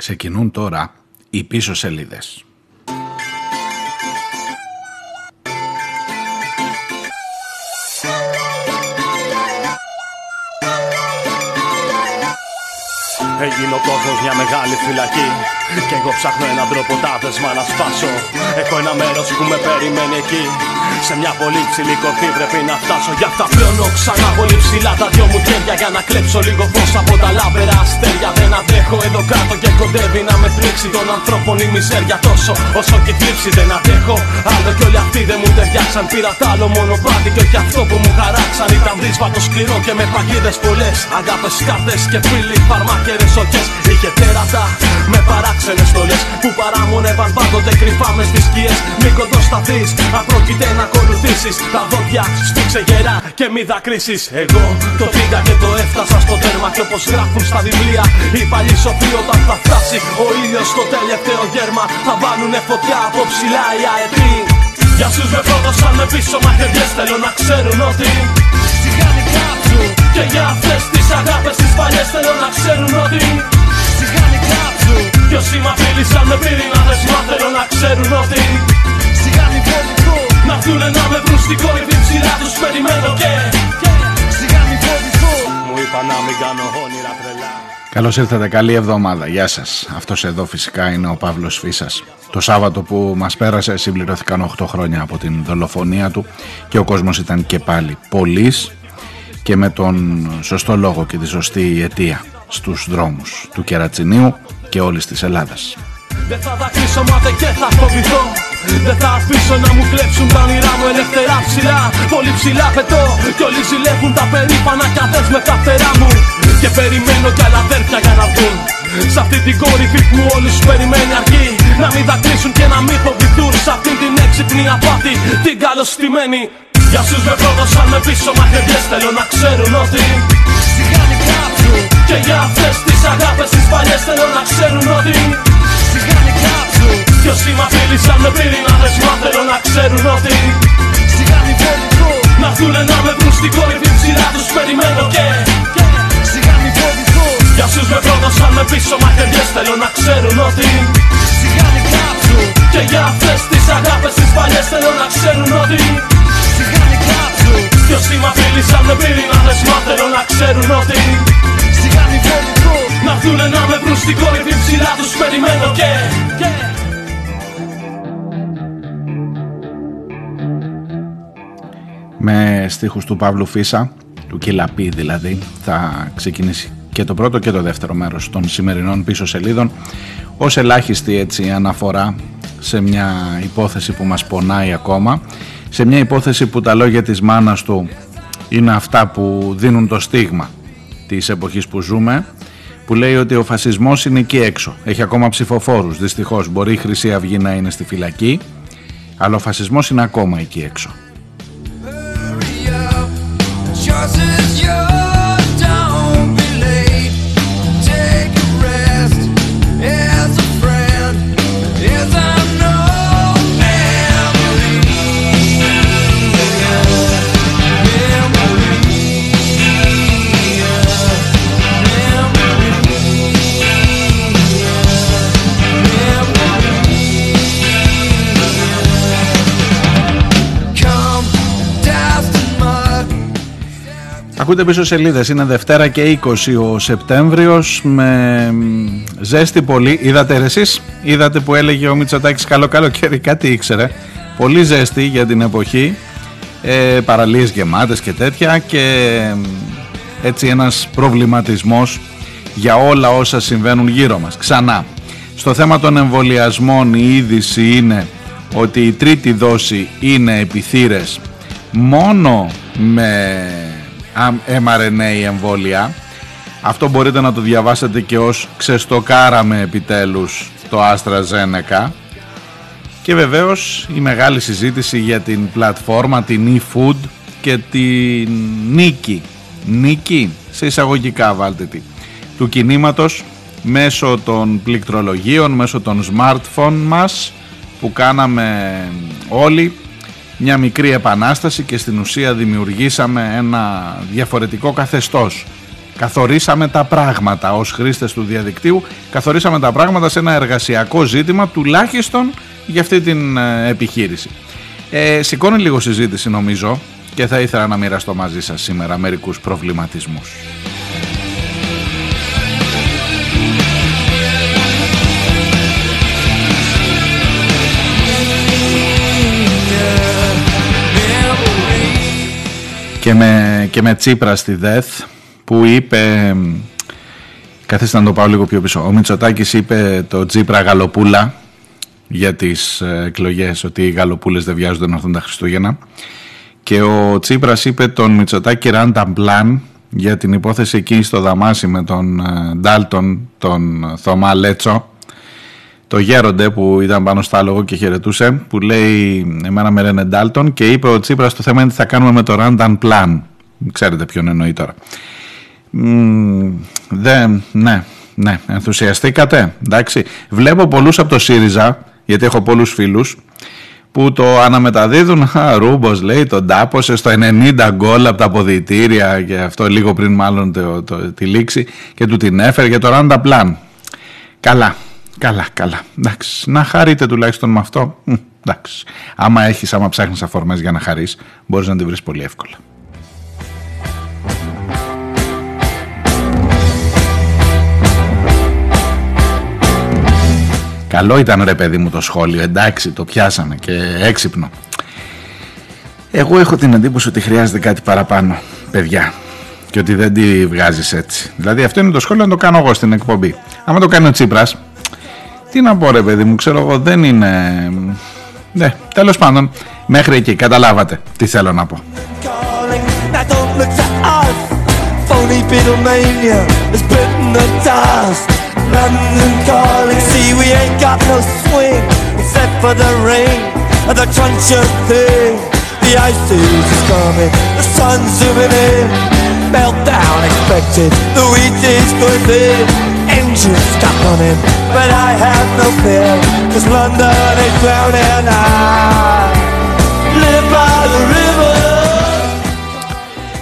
Ξεκινούν τώρα οι πίσω σελίδες. Έγινε ο κόσμος μια μεγάλη φυλακή. Και εγώ ψάχνω έναν τρόπο τα δεσμά να σπάσω. Έχω ένα μέρος που με περιμένει εκεί. Σε μια πολύ ψηλή κορφή πρέπει να φτάσω. Γι' αυτά πλώνω ξανά πολύ ψηλά τα δυο μου χέρια. Για να κλέψω λίγο φως από τα λάβερα αστέρια. Δεν αντέχω εδώ κάτω και κοντεύει να με τρίξει των ανθρώπων η μιζέρια. Τόσο όσο και θλίψη δεν αντέχω. Άλλο κι όλοι αυτοί δεν μου ταιριάξαν. Πήρα τ' άλλο μονοπάτι και όχι αυτό που μου χαράξαν. Ήταν δύσβατο σκληρό και με παγίδες πολλές. Αγάπες, κάρτες και φίλοι, φαρμάκερες σοκές. Είχε τέρατα με παράξενες στολές που παράμονευαν πάντοτε κρυφά μες στι σκιές. Μην κοντοσταθεί, αν πρόκειται να ακολουθήσεις. Τα δόντια σφίξε γερά και μη δακρύσεις. Εγώ το πήγα και το έφτασα στο τέρμα. Και όπως γράφουν στα βιβλία, οι παλιοί σοφοί όταν θα φτάσει ο ήλιος στο τελευταίο γέρμα. Θα βάλουνε φωτιά από ψηλά οι αετοί. Για σου με πρόδωσαν με πίσω μαχαιριές Θέλω να ξέρουν ότι Σιγά κάψου Και για αυτές τις αγάπες τις παλιές Θέλω να ξέρουν ότι Σιγά κάψου Κι όσοι μ' απειλήσαν με πυρηνάδες Μα θέλω να ξέρουν ότι Σιγά φοβηθώ Να έρθουνε να με βρουν στην κορυφή ψηλά τους περιμένω και Σιγά φοβηθώ Μου είπα να μην κάνω όνειρα τρελά Καλώς ήρθατε, καλή εβδομάδα. Γεια σας. Αυτός εδώ φυσικά είναι ο Παύλος Φίσας. Το Σάββατο που μας πέρασε συμπληρωθήκαν 8 χρόνια από την δολοφονία του και ο κόσμος ήταν και πάλι πολλής και με τον σωστό λόγο και τη σωστή αιτία στους δρόμους του Κερατσινίου και όλης της Ελλάδας. Δεν θα δακρύσω μάται και θα φοβηθώ. Δεν θα αφήσω να μου κλέψουν τα όνειρά μου ελευθερά ψηλά. Πολύ ψηλά πετώ Κι όλοι ζηλεύουν τα περήφανα κι αδές με τα φτερά μου. Και περιμένω κι άλλα αδέρφια για να βγουν. Σ' αυτή την κορυφή που όλους περιμένει αρκεί. Να μην δακρύσουν και να μην φοβηθούν. Σ' αυτή την έξυπνη απάτη την καλωστημένη. Για σους με πρόδωσαν με πίσω μαχαιριές Θέλω να ξέρουν ότι Σιγά κάψου Και για αυτές τις αγάπες τις παλιές Θέλω να ξέρουν ότι Σιγά κάψου. Κι όσοι μ' απειλήσαν με πυρηνάδες Μα θέλω να ξέρουν ότι Σιγά φοβηθώ Να έρθουνε να με βρουν στην κορυφή ψηλά Τους περιμένω και Σιγά φοβηθώ Για σους με πρόδωσαν με πίσω μαχαιριές Θέλω να ξέρουν ότι Σιγά κάψου. Και για αυτές τις αγάπες τις παλιές Θέλω να ξέρουν ότι Σιγά κάψου. Κι όσοι μ' απειλήσαν με πυρηνάδες Μα θέλω να ξέρουν ότι Σιγά φοβηθώ Να έρθουνε να με βρουν στην κορυφή ψηλά Τους περιμένω και Με στίχους του Παύλου Φίσα, του Κυλαπή δηλαδή, θα ξεκινήσει και το πρώτο και το δεύτερο μέρος των σημερινών πίσω σελίδων. Ως ελάχιστη έτσι αναφορά σε μια υπόθεση που μας πονάει ακόμα σε μια υπόθεση που τα λόγια της μάνας του είναι αυτά που δίνουν το στίγμα της εποχής που ζούμε που λέει ότι ο φασισμός είναι εκεί έξω. Έχει ακόμα ψηφοφόρους. Δυστυχώς μπορεί η Χρυσή Αυγή να είναι στη φυλακή αλλά ο φασισμός είναι ακόμα εκεί έξω Ακούτε πίσω σελίδες, είναι Δευτέρα και 20 ο Σεπτέμβριος με ζέστη πολύ. Είδατε εσείς, είδατε που έλεγε ο Μητσοτάκης καλό καλοκαίρι, κάτι ήξερε. Πολύ ζέστη για την εποχή, ε, παραλίες γεμάτες και τέτοια και έτσι ένας προβληματισμός για όλα όσα συμβαίνουν γύρω μας. Ξανά, στο θέμα των εμβολιασμών η είδηση είναι ότι η τρίτη δόση είναι επιθύρες μόνο με mRNA εμβόλια. Αυτό μπορείτε να το διαβάσετε και ως ξεστοκάραμε επιτέλους το AstraZeneca. Και βεβαίως η μεγάλη συζήτηση για την πλατφόρμα, την eFood και την νίκη, νίκη σε εισαγωγικά βάλτε τι, του κινήματος μέσω των πληκτρολογίων, μέσω των smartphone μας που κάναμε όλοι μια μικρή επανάσταση και στην ουσία δημιουργήσαμε ένα διαφορετικό καθεστώς Καθορίσαμε τα πράγματα ως χρήστες του διαδικτύου, καθορίσαμε τα πράγματα σε ένα εργασιακό ζήτημα τουλάχιστον για αυτή την ε, επιχείρηση. Ε, σηκώνει λίγο συζήτηση νομίζω και θα ήθελα να μοιραστώ μαζί σας σήμερα μερικούς προβληματισμούς. Και με, και με Τσίπρα στη ΔΕΘ που είπε καθίστε να το πάω λίγο πιο πίσω. Ο Μητσοτάκης είπε το Τσίπρα Γαλοπούλα για τις ε, εκλογές ότι οι γαλοπούλες δεν βιάζονται να έρθουν τα Χριστούγεννα. Και ο Τσίπρας είπε τον Μητσοτάκη Ρανταμπλάν για την υπόθεση εκεί στο Δαμάσι με τον ε, Ντάλτον, τον Θωμά Λέτσο το γέροντε που ήταν πάνω στο άλογο και χαιρετούσε που λέει εμένα με λένε Ντάλτον και είπε ο Τσίπρας το θέμα είναι τι θα κάνουμε με το Ράνταν Πλάν ξέρετε ποιον εννοεί τώρα. Δεν, ναι, ναι, ενθουσιαστήκατε εντάξει. βλέπω πολλούς από το ΣΥΡΙΖΑ γιατί έχω πολλούς φίλους που το αναμεταδίδουν α, Ρούμπος λέει τον τάπωσε στο 90 γκολ από τα αποδητήρια και αυτό λίγο πριν μάλλον το, το, τη λήξη και του την έφερε για το Ράντα Πλάν καλά καλά καλά εντάξει να χαρείτε τουλάχιστον με αυτό εντάξει άμα έχεις άμα ψάχνεις αφορμές για να χαρείς μπορείς να την βρεις πολύ εύκολα Καλό ήταν ρε παιδί μου το σχόλιο, εντάξει το πιάσαμε και έξυπνο. Εγώ έχω την εντύπωση ότι χρειάζεται κάτι παραπάνω, παιδιά. Και ότι δεν τη βγάζεις έτσι. Δηλαδή αυτό είναι το σχόλιο να το κάνω εγώ στην εκπομπή. Άμα το κάνει ο Τσίπρας, τι να πω ρε παιδί μου, ξέρω εγώ δεν είναι. Ναι, τέλος πάντων, μέχρι εκεί καταλάβατε τι θέλω να πω.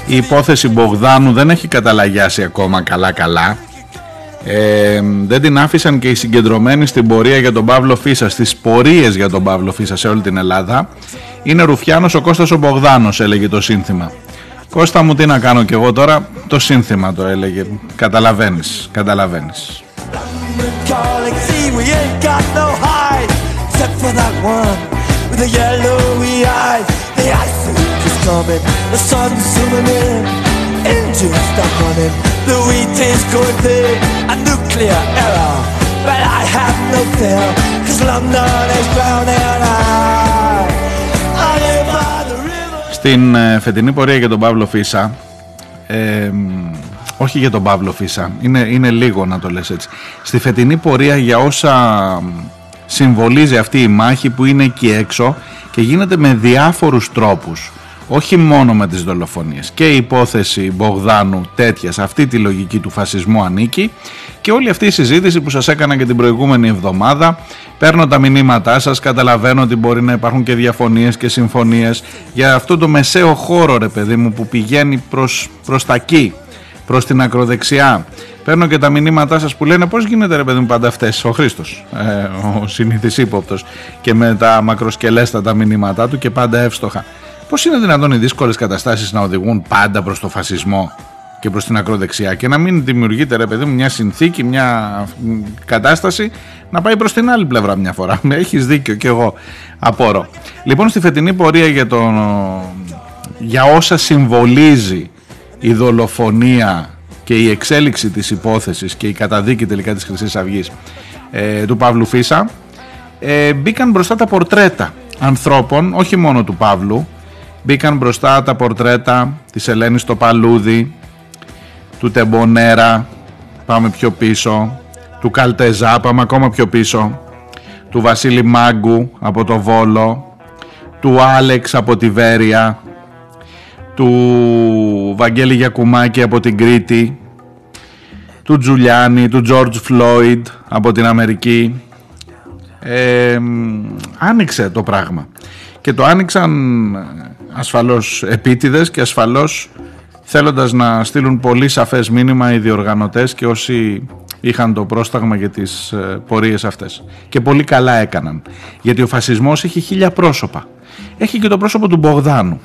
Η υπόθεση Μπογδάνου δεν έχει καταλαγιάσει ακόμα καλά καλά. Δεν την άφησαν και οι συγκεντρωμένοι στην πορεία για τον παύλο φίσα στις πορείες για τον παύλο φίσα σε όλη την Ελλάδα. Είναι ρουφιάνος ο κόστο ο Μπογδάνος έλεγε το σύνθημα. Κώστα μου τι να κάνω και εγώ τώρα, το σύνθημα το έλεγε μου. Καταλαβαίνεις, καταλαβαίνει. Στην ε, φετινή πορεία για τον Παύλο Φίσα, ε, όχι για τον Παύλο Φίσα, είναι, είναι λίγο να το λες έτσι. Στη φετινή πορεία για όσα συμβολίζει αυτή η μάχη που είναι εκεί έξω και γίνεται με διάφορους τρόπους όχι μόνο με τις δολοφονίες. Και η υπόθεση Μπογδάνου τέτοιας σε αυτή τη λογική του φασισμού ανήκει. Και όλη αυτή η συζήτηση που σας έκανα και την προηγούμενη εβδομάδα παίρνω τα μηνύματά σας, καταλαβαίνω ότι μπορεί να υπάρχουν και διαφωνίες και συμφωνίες. Για αυτό το μεσαίο χώρο ρε παιδί μου που πηγαίνει προς, προς τα εκεί, προς την ακροδεξιά Παίρνω και τα μηνύματά σας που λένε πώς γίνεται ρε παιδί μου πάντα αυτές ο Χρήστος, ε, ο συνήθις ύποπτος και με τα μακροσκελέστατα μηνύματά του και πάντα εύστοχα. Πώς είναι δυνατόν οι δύσκολες καταστάσεις να οδηγούν πάντα προς το φασισμό και προς την ακροδεξιά και να μην δημιουργείται ρε παιδί μου μια συνθήκη, μια κατάσταση να πάει προς την άλλη πλευρά μια φορά. Έχεις δίκιο και εγώ απόρω. Λοιπόν, στη φετινή πορεία για, τον, για όσα συμβολίζει η δολοφονία και η εξέλιξη της υπόθεσης και η καταδίκη τελικά της Χρυσής Αυγής ε, του Παύλου Φίσα ε, μπήκαν μπροστά τα πορτρέτα ανθρώπων, όχι μόνο του Παύλου Μπήκαν μπροστά τα πορτρέτα της Ελένης στο Παλούδι, του Τεμπονέρα, πάμε πιο πίσω, του Καλτεζά, πάμε ακόμα πιο πίσω, του Βασίλη Μάγκου από το Βόλο, του Άλεξ από τη Βέρεια, του Βαγγέλη Γιακουμάκη από την Κρήτη, του Τζουλιάνι, του Τζόρτζ Φλόιντ από την Αμερική. Ε, άνοιξε το πράγμα και το άνοιξαν ασφαλώς επίτηδες και ασφαλώς θέλοντας να στείλουν πολύ σαφές μήνυμα οι διοργανωτές και όσοι είχαν το πρόσταγμα για τις ε, πορείες αυτές. Και πολύ καλά έκαναν. Γιατί ο φασισμός έχει χίλια πρόσωπα. Έχει και το πρόσωπο του Μπογδάνου.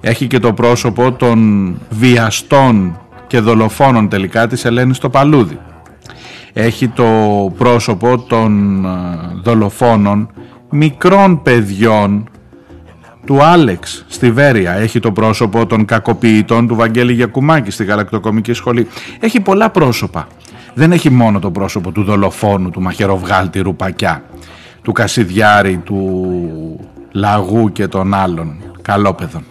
Έχει και το πρόσωπο των βιαστών και δολοφόνων τελικά της Ελένης στο Παλούδι. Έχει το πρόσωπο των ε, δολοφόνων μικρών παιδιών του Άλεξ στη Βέρεια. Έχει το πρόσωπο των κακοποιητών του Βαγγέλη Γιακουμάκη στη Γαλακτοκομική Σχολή. Έχει πολλά πρόσωπα. Δεν έχει μόνο το πρόσωπο του δολοφόνου, του μαχαιροβγάλτη Ρουπακιά, του Κασιδιάρη, του Λαγού και των άλλων καλόπεδων.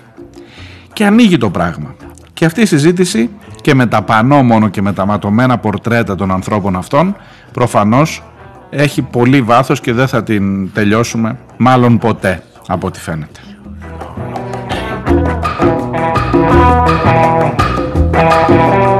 Και ανοίγει το πράγμα. Και αυτή η συζήτηση και με τα πανό μόνο και με τα ματωμένα πορτρέτα των ανθρώπων αυτών προφανώς έχει πολύ βάθος και δεν θα την τελειώσουμε μάλλον ποτέ από ό,τι φαίνεται. Να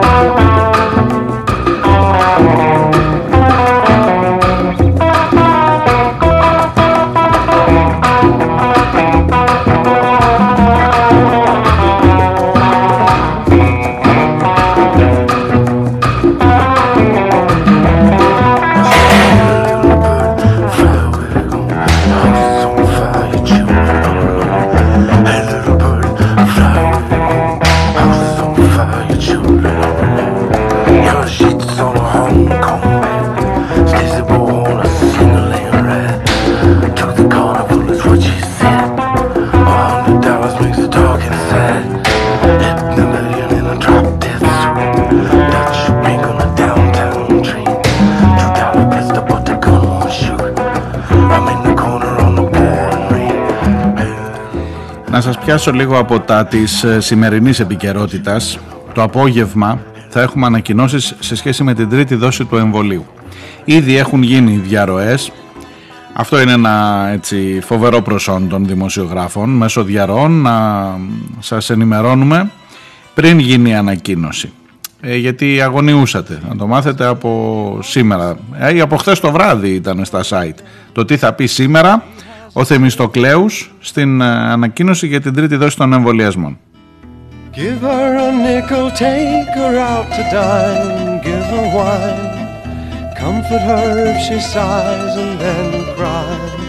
πιάσω λίγο από τα της ε, σημερινής επικαιρότητας. Το απόγευμα θα έχουμε ανακοινώσεις σε σχέση με την τρίτη δόση του εμβολίου. Ήδη έχουν γίνει διαρροές. Αυτό είναι ένα έτσι, φοβερό προσόν των δημοσιογράφων μέσω διαρροών να σας ενημερώνουμε πριν γίνει η ανακοίνωση. Ε, γιατί αγωνιούσατε να το μάθετε από σήμερα ε, ή από χθες το βράδυ ήταν στα site το τι θα πει σήμερα ο Θεμιστοκλέους στην ανακοίνωση για την τρίτη δόση των εμβολιασμών. Give her a nickel, take her out to dine, give her wine, comfort her if she sighs and then cries.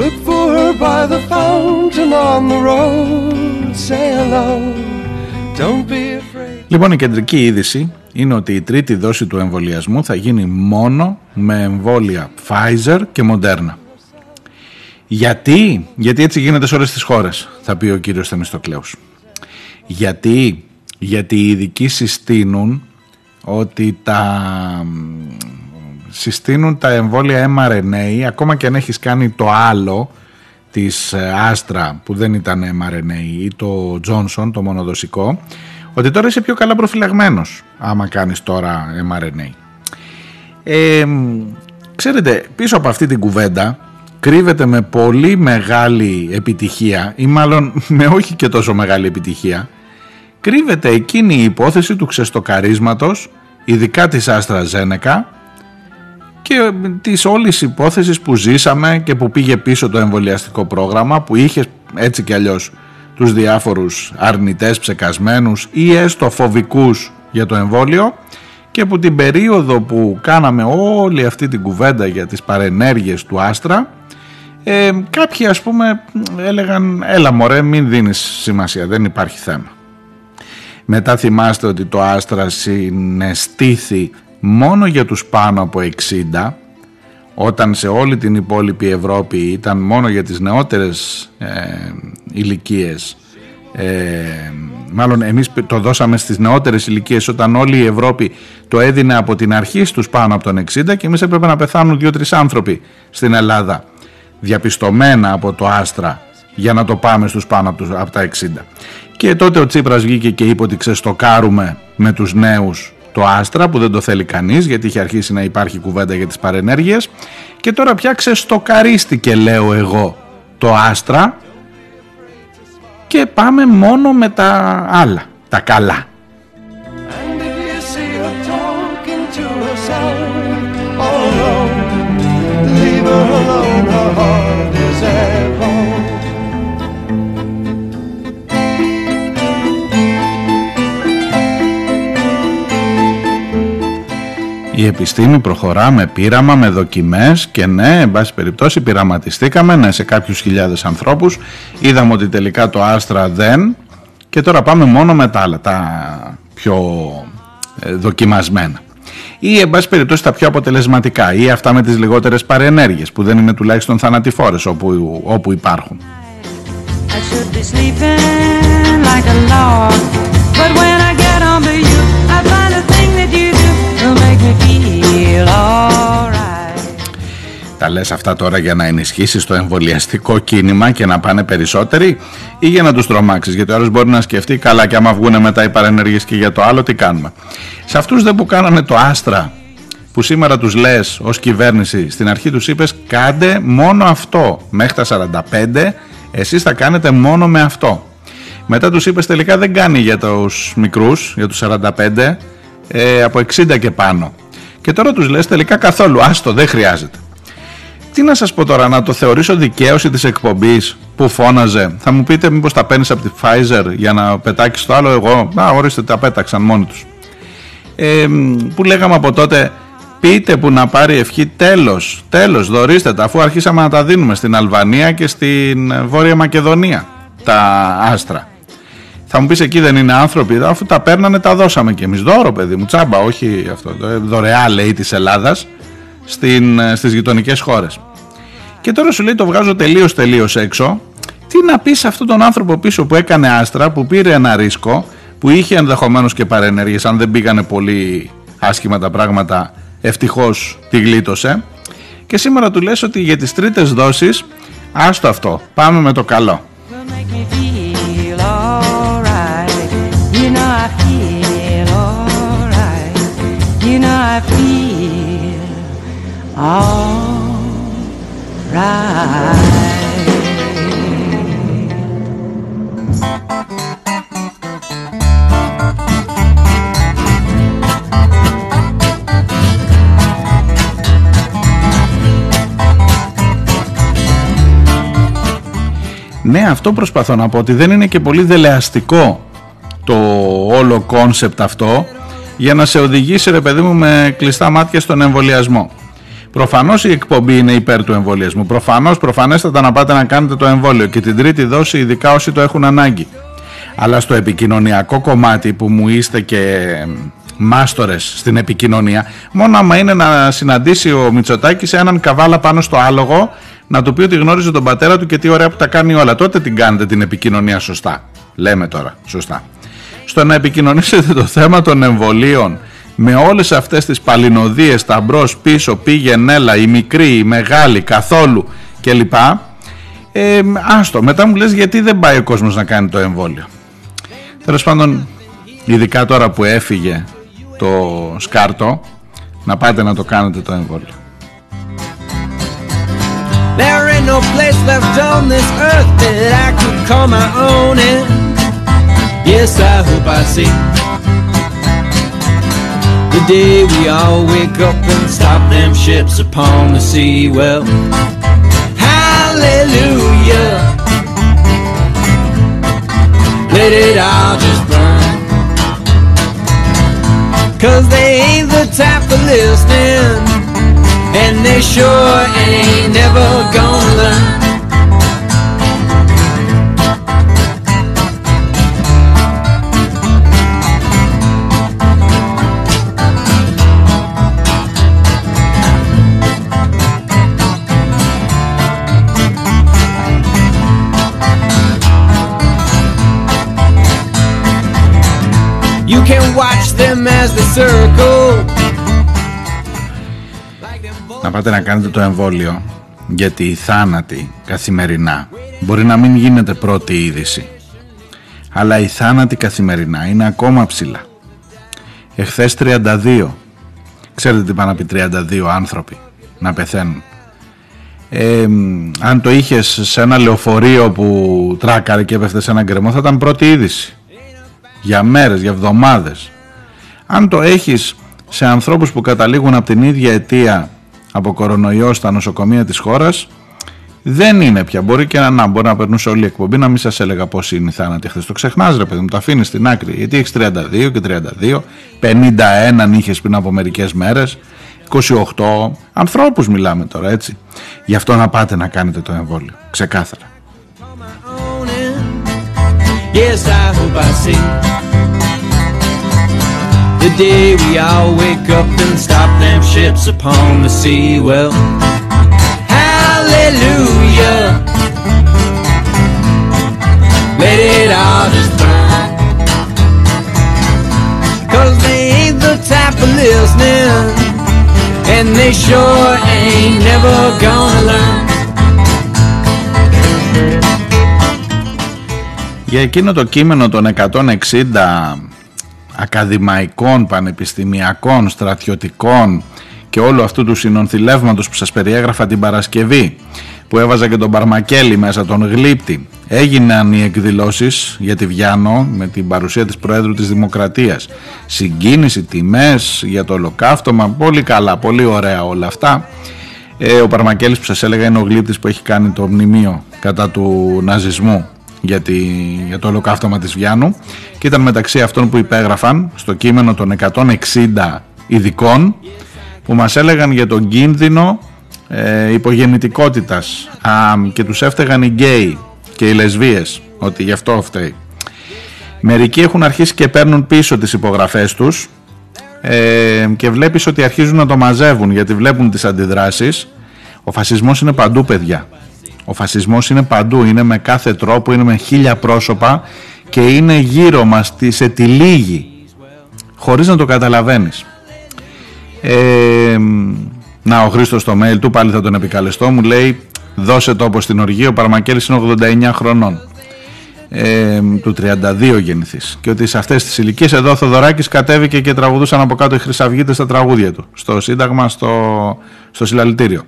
Look for her by the fountain on the road, say hello, don't be afraid. Λοιπόν, η κεντρική είδηση είναι ότι η τρίτη δόση του εμβολιασμού θα γίνει μόνο με εμβόλια Pfizer και Moderna. Γιατί, γιατί έτσι γίνεται σε όλες τις χώρες, θα πει ο κύριος Θεμιστοκλέους. Γιατί, γιατί οι ειδικοί συστήνουν ότι τα συστήνουν τα εμβόλια mRNA ακόμα και αν έχεις κάνει το άλλο της Άστρα που δεν ήταν mRNA ή το Johnson το μονοδοσικό ότι τώρα είσαι πιο καλά προφυλαγμένος άμα κάνεις τώρα mRNA. Ε, ξέρετε, πίσω από αυτή την κουβέντα κρύβεται με πολύ μεγάλη επιτυχία ή μάλλον με όχι και τόσο μεγάλη επιτυχία κρύβεται εκείνη η υπόθεση του ξεστοκαρίσματος ειδικά της Άστρα Ζένεκα και της όλης υπόθεσης που ζήσαμε και που πήγε πίσω το εμβολιαστικό πρόγραμμα που είχε έτσι κι αλλιώς τους διάφορους αρνητές ψεκασμένους ή έστω φοβικούς για το εμβόλιο και που την περίοδο που κάναμε όλη αυτή την κουβέντα για τις παρενέργειες του Άστρα ε, κάποιοι ας πούμε έλεγαν έλα μωρέ μην δίνεις σημασία δεν υπάρχει θέμα. Μετά θυμάστε ότι το Άστρα συναισθήθη μόνο για τους πάνω από 60 όταν σε όλη την υπόλοιπη Ευρώπη ήταν μόνο για τις νεότερες ε, ηλικίες ε, μάλλον εμείς το δώσαμε στις νεότερες ηλικίες όταν όλη η Ευρώπη το έδινε από την αρχή στους πάνω από τον 60 και εμείς έπρεπε να πεθάνουν δύο-τρεις άνθρωποι στην Ελλάδα διαπιστωμένα από το Άστρα για να το πάμε στους πάνω από τα 60 και τότε ο Τσίπρας βγήκε και είπε ότι ξεστοκάρουμε με τους νέους το Άστρα που δεν το θέλει κανείς γιατί είχε αρχίσει να υπάρχει κουβέντα για τις παρενέργειες. Και τώρα πια ξεστοκαρίστηκε λέω εγώ το Άστρα. Και πάμε μόνο με τα άλλα, τα καλά. Η επιστήμη προχωρά με πείραμα, με δοκιμές και ναι, εν πάση περιπτώσει πειραματιστήκαμε ναι, σε κάποιους χιλιάδες ανθρώπους. Είδαμε ότι τελικά το άστρα δεν και τώρα πάμε μόνο με τα άλλα, τα πιο ε, δοκιμασμένα. Ή εν πάση περιπτώσει τα πιο αποτελεσματικά ή αυτά με τις λιγότερες παρενέργειες που δεν είναι τουλάχιστον θανατηφόρες όπου, όπου υπάρχουν. Τα λες αυτά τώρα για να ενισχύσεις το εμβολιαστικό κίνημα και να πάνε περισσότεροι ή για να τους τρομάξεις; Γιατί ο άλλος μπορεί να σκεφτεί καλά και άμα βγουν μετά οι παρενέργειες και για το άλλο τι κάνουμε; Σε αυτούς δεν που κάνανε το άστρα που σήμερα τους λες ως κυβέρνηση στην αρχή τους είπες κάντε μόνο αυτό μέχρι τα 45 εσείς θα κάνετε μόνο με αυτό. Μετά τους είπες τελικά δεν κάνει για τους μικρούς, για τους 45 ε, από 60 και πάνω. Και τώρα τους λες τελικά καθόλου, άστο δεν χρειάζεται. Τι να σας πω τώρα, να το θεωρήσω δικαίωση της εκπομπής που φώναζε. Θα μου πείτε μήπως τα παίρνεις από τη Pfizer για να πετάξεις το άλλο εγώ. Α, ορίστε τα πέταξαν μόνοι τους. Ε, που λέγαμε από τότε πείτε που να πάρει ευχή τέλος, τέλος δωρίστε τα αφού αρχίσαμε να τα δίνουμε στην Αλβανία και στην Βόρεια Μακεδονία τα άστρα. Θα μου πεις εκεί δεν είναι άνθρωποι, αφού τα παίρνανε τα δώσαμε και εμείς. Δώρο, παιδί μου, τσάμπα, όχι αυτό. Δωρεά λέει της Ελλάδας στις γειτονικές χώρες. Και τώρα σου λέει το βγάζω τελείως τελείως έξω. Τι να πεις σε αυτόν τον άνθρωπο πίσω που έκανε άστρα, που πήρε ένα ρίσκο, που είχε ενδεχομένως και παρενέργειες, αν δεν πήγανε πολύ άσχημα τα πράγματα, ευτυχώς τη γλίτωσε. Και σήμερα του λες ότι για τις τρίτες δόσεις, άστο αυτό, πάμε με το καλό. Ναι, αυτό προσπαθώ να πω ότι δεν είναι και πολύ δελεαστικό το όλο κόνσεπτ αυτό για να σε οδηγήσει ρε παιδί μου με κλειστά μάτια στον εμβολιασμό. Προφανώς η εκπομπή είναι υπέρ του εμβολιασμού. Προφανώς, προφανέστατα να πάτε να κάνετε το εμβόλιο και την τρίτη δόση, ειδικά όσοι το έχουν ανάγκη. Αλλά στο επικοινωνιακό κομμάτι που μου είστε και μάστορες στην επικοινωνία, μόνο άμα είναι να συναντήσει ο Μητσοτάκης έναν καβάλα πάνω στο άλογο, να του πει ότι γνώριζε τον πατέρα του και τι ωραία που τα κάνει όλα. Τότε την κάνετε την επικοινωνία σωστά. Λέμε τώρα, σωστά. Στο να επικοινωνήσετε το θέμα των εμβολίων με όλες αυτές τις παλινοδίες, τα μπρος, πίσω, πήγαινε, έλα, η μικρή, η μεγάλη, καθόλου κλπ. Ε, άστο, μετά μου λες γιατί δεν πάει ο κόσμος να κάνει το εμβόλιο. Τέλος πάντων, ειδικά τώρα που έφυγε το σκάρτο, να πάτε να το κάνετε το εμβόλιο. There ain't no place left on this earth that I could call my own and yes I hope I see The day we all wake up and stop them ships upon the sea. Well, hallelujah. Let it all just burn. Cause they ain't the type for listening. And they sure ain't never gonna learn Να πάτε να κάνετε το εμβόλιο γιατί οι θάνατοι καθημερινά μπορεί να μην γίνεται πρώτη είδηση αλλά οι θάνατοι καθημερινά είναι ακόμα ψηλά. Εχθές 32. Ξέρετε τι πάνε να πει 32 άνθρωποι να πεθαίνουν. Ε, αν το είχες σε ένα λεωφορείο που τράκαρε και έπεφτε σε ένα γκρεμό θα ήταν πρώτη είδηση για μέρες, για εβδομάδες. Αν το έχεις σε ανθρώπους που καταλήγουν από την ίδια αιτία από κορονοϊό στα νοσοκομεία της χώρας, Δεν είναι πια. Μπορεί και να, να, μπορεί να περνούσε όλη η εκπομπή να μην σας έλεγα πώ είναι η θάνατη χθες. Το ξεχνάς, ρε παιδί μου, το αφήνεις στην άκρη. Γιατί έχεις 32 και 32, 51 είχες πριν από μερικές μέρες, 28. Ανθρώπους μιλάμε τώρα, έτσι. Γι' αυτό να πάτε να κάνετε το εμβόλιο. Ξεκάθαρα. Yes, I hope I see the day we all wake up and stop them ships upon the sea. Well, hallelujah. Let it all just burn. Cause they ain't the type of listening, and they sure ain't never gonna learn. Για εκείνο το κείμενο των 160 ακαδημαϊκών, πανεπιστημιακών, στρατιωτικών και όλου αυτού του συνονθιλεύματος που σας περιέγραφα την Παρασκευή που έβαζα και τον Παρμακέλη μέσα, τον Γλύπτη. Έγιναν οι εκδηλώσεις για τη Βιάνο με την παρουσία της Προέδρου της Δημοκρατίας. Συγκίνηση, τιμές για το ολοκαύτωμα πολύ καλά, πολύ ωραία όλα αυτά. Ε, ο Παρμακέλης που σας έλεγα είναι ο Γλύπτης που έχει κάνει το μνημείο κατά του ναζισμού για, τη, για το ολοκαύτωμα της Βιάνου και ήταν μεταξύ αυτών που υπέγραφαν στο κείμενο των 160 ειδικών που μας έλεγαν για τον κίνδυνο ε, υπογεννητικότητας α, και τους έφταιγαν οι γκέι και οι λεσβίες ότι γι' αυτό φταίει. Μερικοί έχουν αρχίσει και παίρνουν πίσω τις υπογραφές τους ε, και βλέπεις ότι αρχίζουν να το μαζεύουν γιατί βλέπουν τις αντιδράσεις. Ο φασισμός είναι παντού παιδιά. Ο φασισμός είναι παντού, είναι με κάθε τρόπο, είναι με χίλια πρόσωπα και είναι γύρω μας σε τη λίγη, χωρίς να το καταλαβαίνεις. Ε, να ο Χρήστος στο mail του, πάλι θα τον επικαλεστώ, μου λέει δώσε τόπο στην οργή, ο Παρμακέλης είναι 89 χρονών. Ε, του 32 γεννηθής και ότι σε αυτές τις ηλικίες εδώ ο Θοδωράκης κατέβηκε και τραγουδούσαν από κάτω οι Χρυσαυγίτες στα τραγούδια του στο Σύνταγμα, στο, στο συλλαλητήριο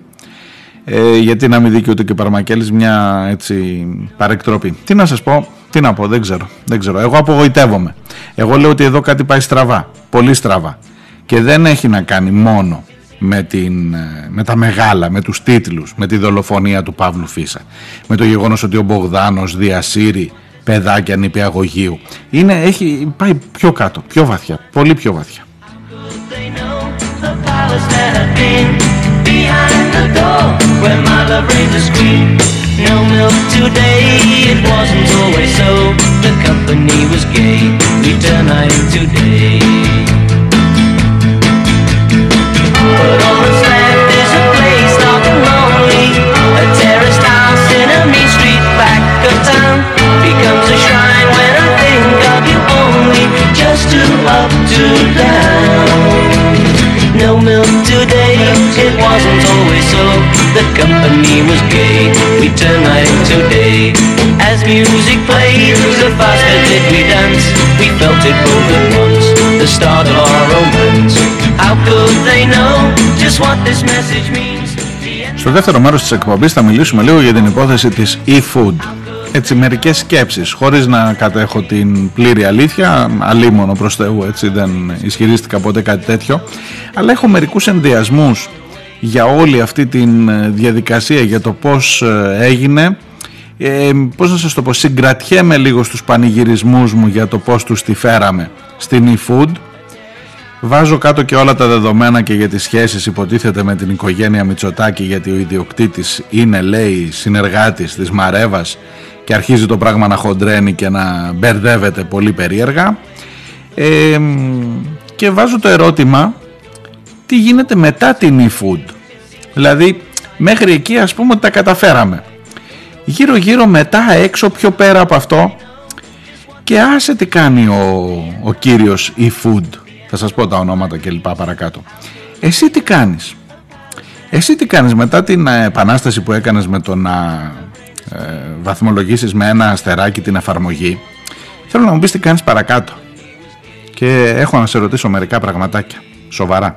ε, γιατί να μην δικαιούται και ο Παρμακέλης μια έτσι παρεκτροπή. Τι να σας πω, τι να πω, δεν ξέρω, δεν ξέρω. Εγώ απογοητεύομαι. Εγώ λέω ότι εδώ κάτι πάει στραβά, πολύ στραβά. Και δεν έχει να κάνει μόνο με, την, με τα μεγάλα, με τους τίτλους, με τη δολοφονία του Παύλου Φίσα. Με το γεγονός ότι ο Μπογδάνος διασύρει παιδάκια νηπιαγωγείου. Είναι, έχει πάει πιο κάτω, πιο βαθιά, πολύ πιο βαθιά. Behind the door where my love reigned a scream. No milk today, it wasn't always so. The company was gay, we turn night today. But all that's left is a place dark lonely. A terraced house in a mean street back of town becomes a shrine when I think of you only. Just two up, two down No milk today, it wasn't always so. The company was gay, we turned night into day. As music played, the faster did we dance. We felt it both at once, the start of our romance. How could they know just what this message means? Στο δεύτερο μέρος της εκπομπής θα μιλήσουμε λίγο για την υπόθεση της e-food Έτσι μερικές σκέψεις χωρίς να κατέχω την πλήρη αλήθεια αλίμονο προς Θεού έτσι δεν ισχυρίστηκα ποτέ κάτι τέτοιο αλλά έχω μερικούς ενδιασμούς για όλη αυτή τη ε, διαδικασία για το πως ε, έγινε. Ε, πώς να σας το πω συγκρατιέμαι λίγο στους πανηγυρισμούς μου για το πως τους τη φέραμε στην eFood. Βάζω κάτω και όλα τα δεδομένα και για τις σχέσεις υποτίθεται με την οικογένεια Μητσοτάκη γιατί ο ιδιοκτήτης είναι λέει συνεργάτης της Μαρέβας και αρχίζει το πράγμα να χοντρένει και να μπερδεύεται πολύ περίεργα. Ε, και βάζω το ερώτημα τι γίνεται μετά την e-food; Δηλαδή μέχρι εκεί ας πούμε ότι τα καταφέραμε. Γύρω γύρω μετά έξω πιο πέρα από αυτό και άσε τι κάνει ο, ο κύριος e-food. Θα σας πω τα ονόματα και λοιπά παρακάτω. Εσύ τι κάνεις; Εσύ τι κάνεις μετά την επανάσταση που έκανες με το να ε, βαθμολογήσεις με ένα αστεράκι την εφαρμογή. Θέλω να μου πεις τι κάνεις παρακάτω. Και έχω να σε ρωτήσω μερικά πραγματάκια. Σοβαρά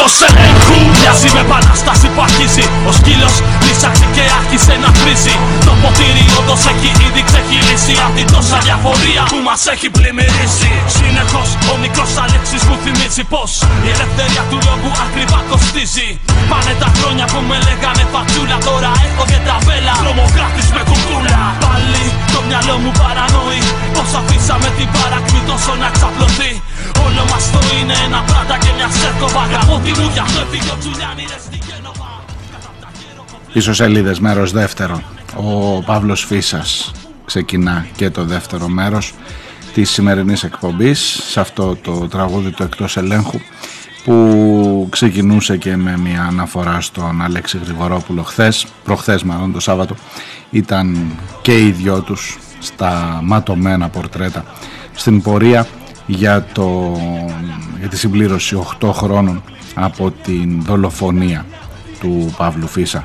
2009 Εντός ελέγχου Μοιάζει με επανάσταση που αρχίζει. Ο σκύλος λύσαξε και άρχισε να βρίζει Το ποτήρι όντως έχει ήδη ξεχυλήσει Απ' την τόσα διαφορία που μας έχει πλημμυρίσει. Συνεχώς ο μικρός Αλέξης μου θυμίζει πως Η ελευθερία του λόγου ακριβά κοστίζει. Πάνε τα χρόνια που με λέγανε φατσούλα Τώρα έχω και ταβέλα Τρομοκράτης με κουκούλα. Πάλι μυαλό μου παρανοεί Πως αφήσαμε την παρακμή τόσο να ξαπλωθεί Όλο μας το είναι ένα πράτα και μια σέρκοβα Από τη μου γι' αυτό έφυγε ο Τζουλιάνι ρε στη Γένοβα Πίσω σελίδες μέρος δεύτερο Ο Παύλος Φίσας ξεκινά και το δεύτερο μέρος της σημερινής εκπομπής σε αυτό το τραγούδι του εκτός ελέγχου που ξεκινούσε και με μια αναφορά στον Αλέξη Γρηγορόπουλο χθες, προχθές μάλλον το Σάββατο ήταν και οι δυο τους στα ματωμένα πορτρέτα στην πορεία για, το, για τη συμπλήρωση 8 χρόνων από την δολοφονία του Παύλου Φίσα.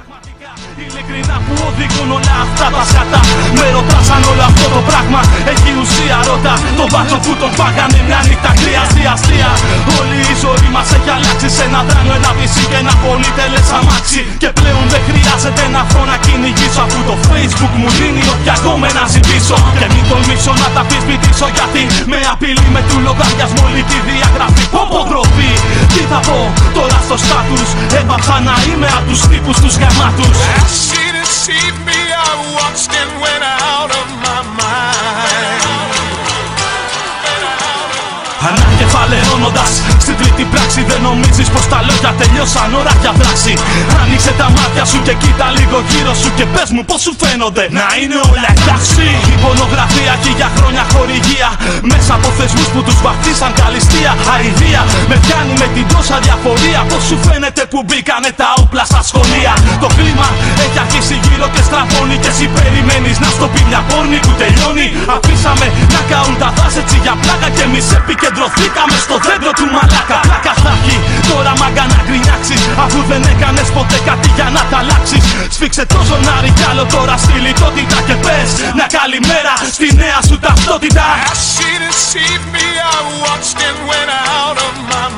Ειλικρινά που οδηγούν όλα αυτά τα σκατά. Με ρωτάς αν όλο αυτό το πράγμα έχει ουσία ρώτα. Τον μπάτσο που τον πάγανε μια νύχτα χρειαστεί αστεία Όλη η ζωή μας έχει αλλάξει σε ένα δράνο, ένα βυσί και ένα πολυτελές αμάξι. Και πλέον δεν χρειάζεται να βρω να κυνηγήσω Αφού το facebook μου δίνει ό,τι ακόμα να ζητήσω. Και μην τολμήσω να τα πεισπιτήσω γιατί με απειλεί με του λογαριασμό ολική διαγραφή. Πόπο ντροπή, τι θα πω τώρα στο στάτους Έπαψα να είμαι απ' τους τύπους τους γαμάτους. She deceived me, I watched and went out of my mind. Ανακεφαλαιώνοντας στην τρίτη πράξη Δεν νομίζεις πως τα λόγια τελειώσαν ώρα για δράση. Άνοιξε τα μάτια σου και κοίτα λίγο γύρω σου Και πες μου πως σου φαίνονται. Να είναι όλα εντάξει. Η πονογραφία έχει για χρόνια χορηγία. Μέσα από θεσμούς που τους βαφτίσαν καλυστία Αηδία με πιάνει με την τόσα διαφορία. Πως σου φαίνεται που μπήκανε τα όπλα στα σχολεία. Το κλίμα έχει αρχίσει γύρω και στραβώνει Και εσύ περιμένεις να στο πει μια πόρνη που τελειώνει. Αφήσαμε να καούν τα δάση έτσι για πλάκα Και εμείς επικεντρωθήκαμε στο δέντρο του μαλάκα Πλάκα θα έχει τώρα μάγκα να γκρινιάξεις Αφού δεν έκανες ποτέ κάτι για να τα αλλάξεις. Σφίξε το ζωνάρι κι άλλο τώρα στη λιτότητα Και πες μια καλημέρα στη νέα σου ταυτότητα She deceived me, I watched and went out of my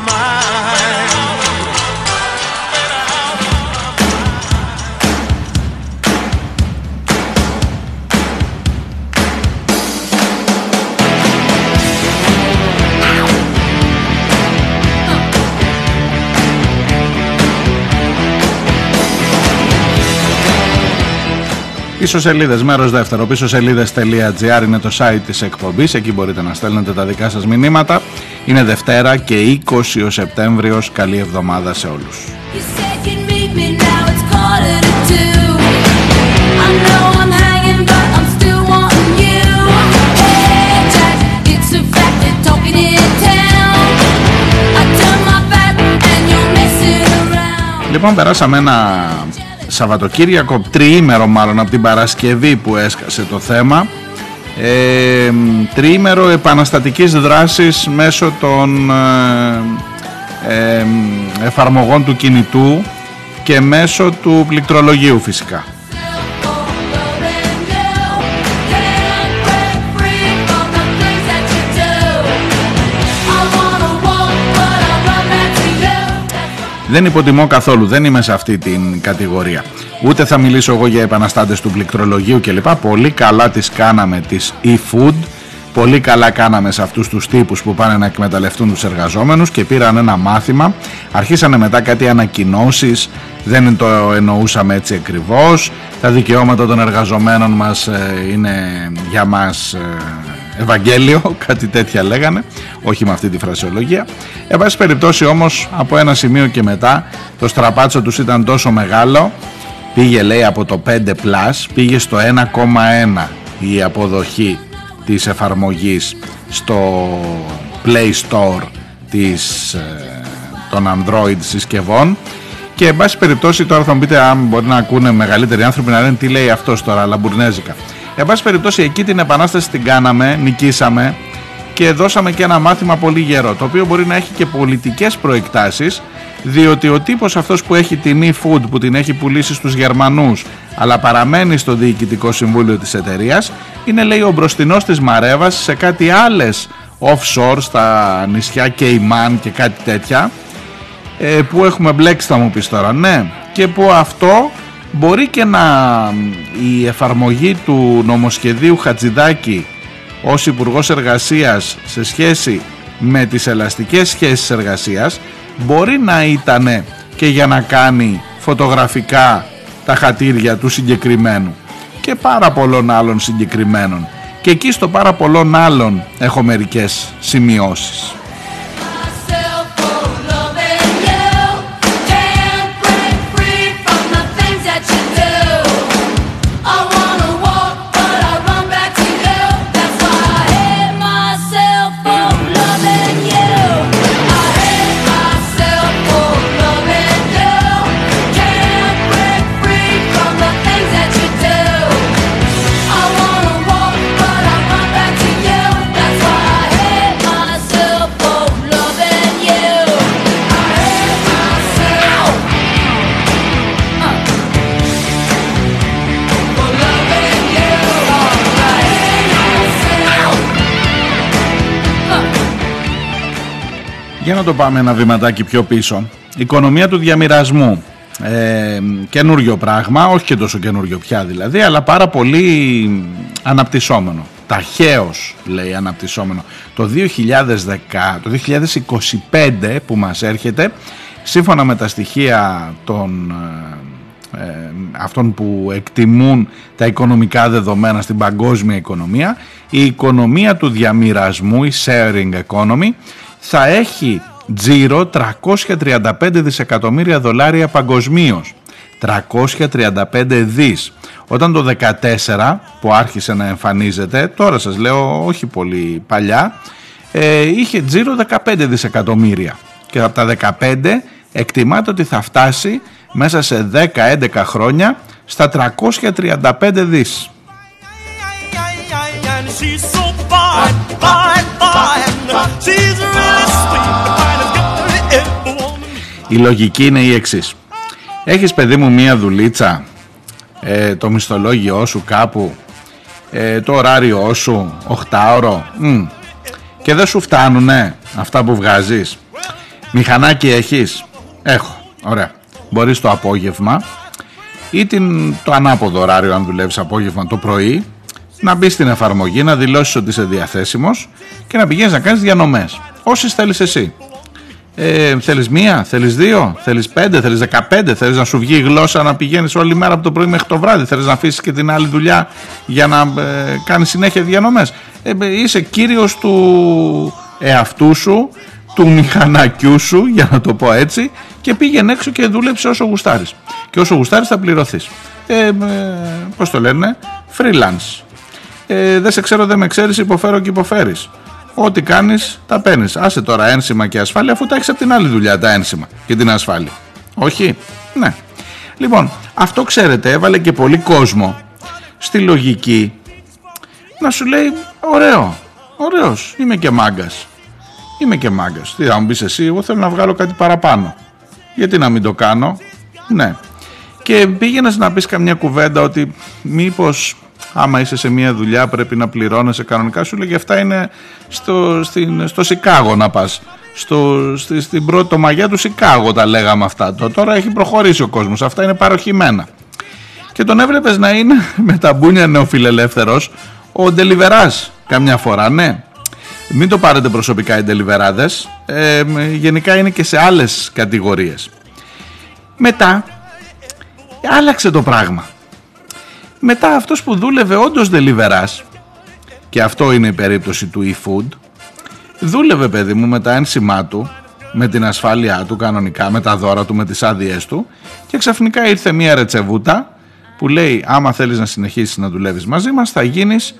Πίσω σελίδες, μέρος δεύτερο, πίσω σελίδες.gr είναι το site της εκπομπής, εκεί μπορείτε να στέλνετε τα δικά σας μηνύματα. Είναι Δευτέρα και 20 ο Σεπτέμβριος, καλή εβδομάδα σε όλους. You said you'd meet me, now it's quarter to two. I know I'm hanging, but I'm still wanting you. Hey, Jack, it's a fact they're talking in town. I turn my back and you're messing around. Λοιπόν, περάσαμε ένα Σαββατοκύριακο, τριήμερο μάλλον από την Παρασκευή που έσκασε το θέμα. Ε, τριήμερο επαναστατικής δράσης μέσω των ε, ε, εφαρμογών του κινητού και μέσω του πληκτρολογίου φυσικά. Δεν υποτιμώ καθόλου, δεν είμαι σε αυτή την κατηγορία. Ούτε θα μιλήσω εγώ για επαναστάτες του πληκτρολογίου κλπ. Πολύ καλά τις κάναμε τις e-food, πολύ καλά κάναμε σε αυτούς τους τύπους που πάνε να εκμεταλλευτούν τους εργαζόμενους και πήραν ένα μάθημα. Αρχίσανε μετά κάτι ανακοινώσεις, δεν το εννοούσαμε έτσι ακριβώς. Τα δικαιώματα των εργαζομένων μας ε, είναι για μας ε, Ευαγγέλιο, κάτι τέτοια λέγανε, όχι με αυτή τη φρασιολογία. Εν πάση περιπτώσει όμως από ένα σημείο και μετά το στραπάτσο τους ήταν τόσο μεγάλο, πήγε λέει από το 5 plus, πήγε στο 1,1 η αποδοχή της εφαρμογής στο Play Store της, ε, των Android συσκευών και εν πάση περιπτώσει τώρα θα μου πείτε αν μπορεί να ακούνε μεγαλύτεροι άνθρωποι να λένε τι λέει αυτός τώρα λαμπουρνέζικα Εν πάση περιπτώσει εκεί την επανάσταση την κάναμε, νικήσαμε και δώσαμε και ένα μάθημα πολύ γερό το οποίο μπορεί να έχει και πολιτικές προεκτάσεις διότι ο τύπος αυτός που έχει την e-food που την έχει πουλήσει στους Γερμανούς αλλά παραμένει στο διοικητικό συμβούλιο της εταιρείας, είναι λέει ο μπροστινός της Μαρέβας σε κάτι άλλες offshore στα νησιά Κεϊμάν και κάτι τέτοια ε, που έχουμε μπλέξει θα μου πεις τώρα. Ναι και που αυτό μπορεί και να η εφαρμογή του νομοσχεδίου Χατζηδάκη ως υπουργός Εργασίας σε σχέση με τις ελαστικές σχέσεις εργασίας μπορεί να ήταν και για να κάνει φωτογραφικά τα χατήρια του συγκεκριμένου και πάρα πολλών άλλων συγκεκριμένων Και εκεί στο πάρα πολλών άλλων έχω μερικές σημειώσεις. Για να το πάμε ένα βηματάκι πιο πίσω. Οικονομία του διαμοιρασμού. Ε, καινούριο πράγμα, όχι και τόσο καινούριο πια δηλαδή, αλλά πάρα πολύ αναπτυσσόμενο. Ταχαίως λέει αναπτυσσόμενο. Το 2010, το 2025 που μας έρχεται, σύμφωνα με τα στοιχεία των ε, ε, αυτών που εκτιμούν τα οικονομικά δεδομένα στην παγκόσμια οικονομία, η οικονομία του διαμοιρασμού, η sharing economy, θα έχει τζίρο 335 δισεκατομμύρια δολάρια παγκοσμίω. 335 δις. Όταν το 14 που άρχισε να εμφανίζεται, τώρα σας λέω όχι πολύ παλιά, ε, είχε τζίρο 15 δισεκατομμύρια. Και από τα 15 εκτιμάται ότι θα φτάσει μέσα σε 10-11 χρόνια στα 335 δις. And she's so fine, fine, fine. She's really sweet, the finest girl you ever wanted. Η λογική είναι η εξής. Έχεις παιδί μου μία δουλίτσα, ε, το μισθολόγιό σου κάπου, ε, το ωράριό σου, 8ωρο, μ, και δεν σου φτάνουνε αυτά που βγάζεις. Μηχανάκι έχεις, έχω, ωραία. Μπορείς το απόγευμα ή την, το ανάποδο ωράριο αν δουλεύεις απόγευμα το πρωί να μπει στην εφαρμογή, να δηλώσεις ότι είσαι διαθέσιμος και να πηγαίνεις να κάνεις διανομές. Όσες θέλεις εσύ. Ε, θέλεις μία, θέλεις δύο, θέλεις πέντε, θέλεις δεκαπέντε, θέλεις να σου βγει η γλώσσα να πηγαίνεις όλη μέρα από το πρωί μέχρι το βράδυ, θέλεις να αφήσεις και την άλλη δουλειά για να ε, κάνεις συνέχεια διανομές. Ε, ε, είσαι κύριος του εαυτού σου, του μηχανακιού σου, για να το πω έτσι, και πήγαινε έξω και δούλεψε όσο γουστάρεις. Και όσο γουστάρεις θα πληρωθείς. Ε, ε, πώς το λένε, freelance. Ε, δεν σε ξέρω, δεν με ξέρεις, υποφέρω και υποφέρεις. Ό,τι κάνεις τα παίρνεις. Άσε τώρα ένσημα και ασφάλεια αφού τα έχεις από την άλλη δουλειά τα ένσημα και την ασφάλεια. Όχι; Ναι. Λοιπόν, αυτό ξέρετε έβαλε και πολύ κόσμο στη λογική να σου λέει ωραίο, ωραίος, είμαι και μάγκας. Είμαι και μάγκας. Τι θα μου πεις εσύ, εγώ θέλω να βγάλω κάτι παραπάνω. Γιατί να μην το κάνω; Ναι. Και πήγαινες να πεις καμιά κουβέντα ότι μήπως άμα είσαι σε μια δουλειά πρέπει να πληρώνεσαι κανονικά. Σου λέγει αυτά είναι στο, στην, στο Σικάγο να πας. Στο, στη, στην πρώτη το μαγιά του Σικάγο τα λέγαμε αυτά. Το, τώρα έχει προχωρήσει ο κόσμος. Αυτά είναι παροχημένα. Και τον έβλεπες να είναι με τα μπούνια νεοφιλελεύθερος ο Ντελιβεράς καμιά φορά ναι. Μην το πάρετε προσωπικά οι Ντελιβεράδες. Ε, γενικά είναι και σε άλλες κατηγορίες. Μετά άλλαξε το πράγμα μετά αυτός που δούλευε όντως deliverás και αυτό είναι η περίπτωση του e-food. Δούλευε παιδί μου με τα ένσημά του με την ασφάλειά του κανονικά με τα δώρα του, με τις άδειές του. Και ξαφνικά ήρθε μια ρετσεβούτα που λέει άμα θέλεις να συνεχίσεις να δουλεύεις μαζί μας θα γίνεις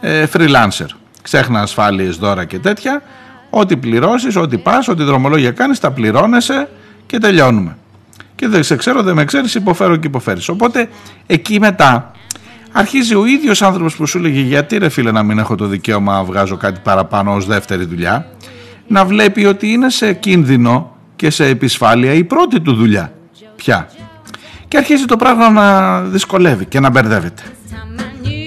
ε, freelancer. Ξέχνα ασφάλειες, δώρα και τέτοια. Ό,τι πληρώσεις, ό,τι πας, ό,τι δρομολόγια κάνεις τα πληρώνεσαι και τελειώνουμε και δεν σε ξέρω, δεν με ξέρεις, υποφέρω και υποφέρεις. Οπότε εκεί μετά αρχίζει ο ίδιος άνθρωπος που σου λέγει γιατί ρε φίλε να μην έχω το δικαίωμα να βγάζω κάτι παραπάνω ως δεύτερη δουλειά; Να βλέπει ότι είναι σε κίνδυνο και σε επισφάλεια η πρώτη του δουλειά. Πια. Και αρχίζει το πράγμα να δυσκολεύει και να μπερδεύεται. Time I knew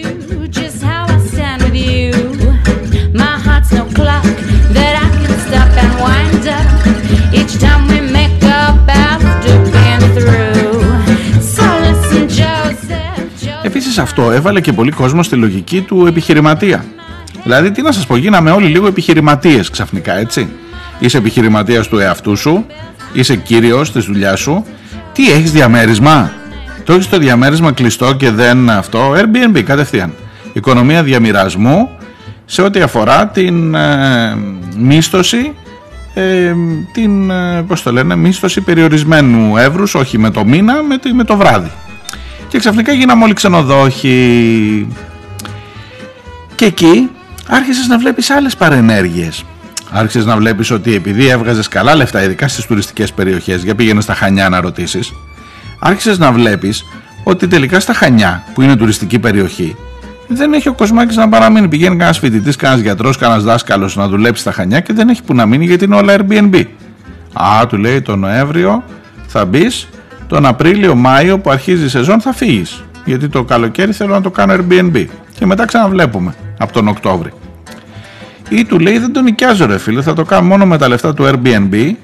Joseph, Joseph. Επίσης αυτό έβαλε και πολύ κόσμο στη λογική του επιχειρηματία δηλαδή τι να σας πω γίναμε όλοι λίγο επιχειρηματίες ξαφνικά έτσι είσαι επιχειρηματίας του εαυτού σου είσαι κύριος της δουλειάς σου τι έχεις διαμέρισμα; Το έχεις το διαμέρισμα κλειστό και δεν αυτό Airbnb κατευθείαν Οικονομία διαμοιρασμού σε ό,τι αφορά την ε, μίσθωση ε, την, ε, πώς το λένε, μίσθωση περιορισμένου εύρους, όχι με το μήνα, με το, με το βράδυ. Και ξαφνικά γίναμε όλοι ξενοδόχοι. Και εκεί άρχισες να βλέπεις άλλες παρενέργειες. Άρχισες να βλέπεις ότι επειδή έβγαζες καλά λεφτά, ειδικά στις τουριστικές περιοχές, για πήγαινε στα Χανιά να ρωτήσεις, άρχισες να βλέπεις ότι τελικά στα Χανιά, που είναι τουριστική περιοχή, δεν έχει ο Κοσμάκης να παραμείνει. Πηγαίνει κανένας φοιτητής, κανένας γιατρός, κανένας δάσκαλος να δουλέψει στα Χανιά και δεν έχει που να μείνει γιατί είναι όλα Airbnb. Α, του λέει το Νοέμβριο θα μπεις, τον Απρίλιο-Μάιο που αρχίζει η σεζόν θα φύγεις. Γιατί το καλοκαίρι θέλω να το κάνω Airbnb. Και μετά ξαναβλέπουμε από τον Οκτώβρη. Ή του λέει δεν τον νοικιάζω ρε φίλε, θα το κάνω μόνο με τα λεφτά του Airbnb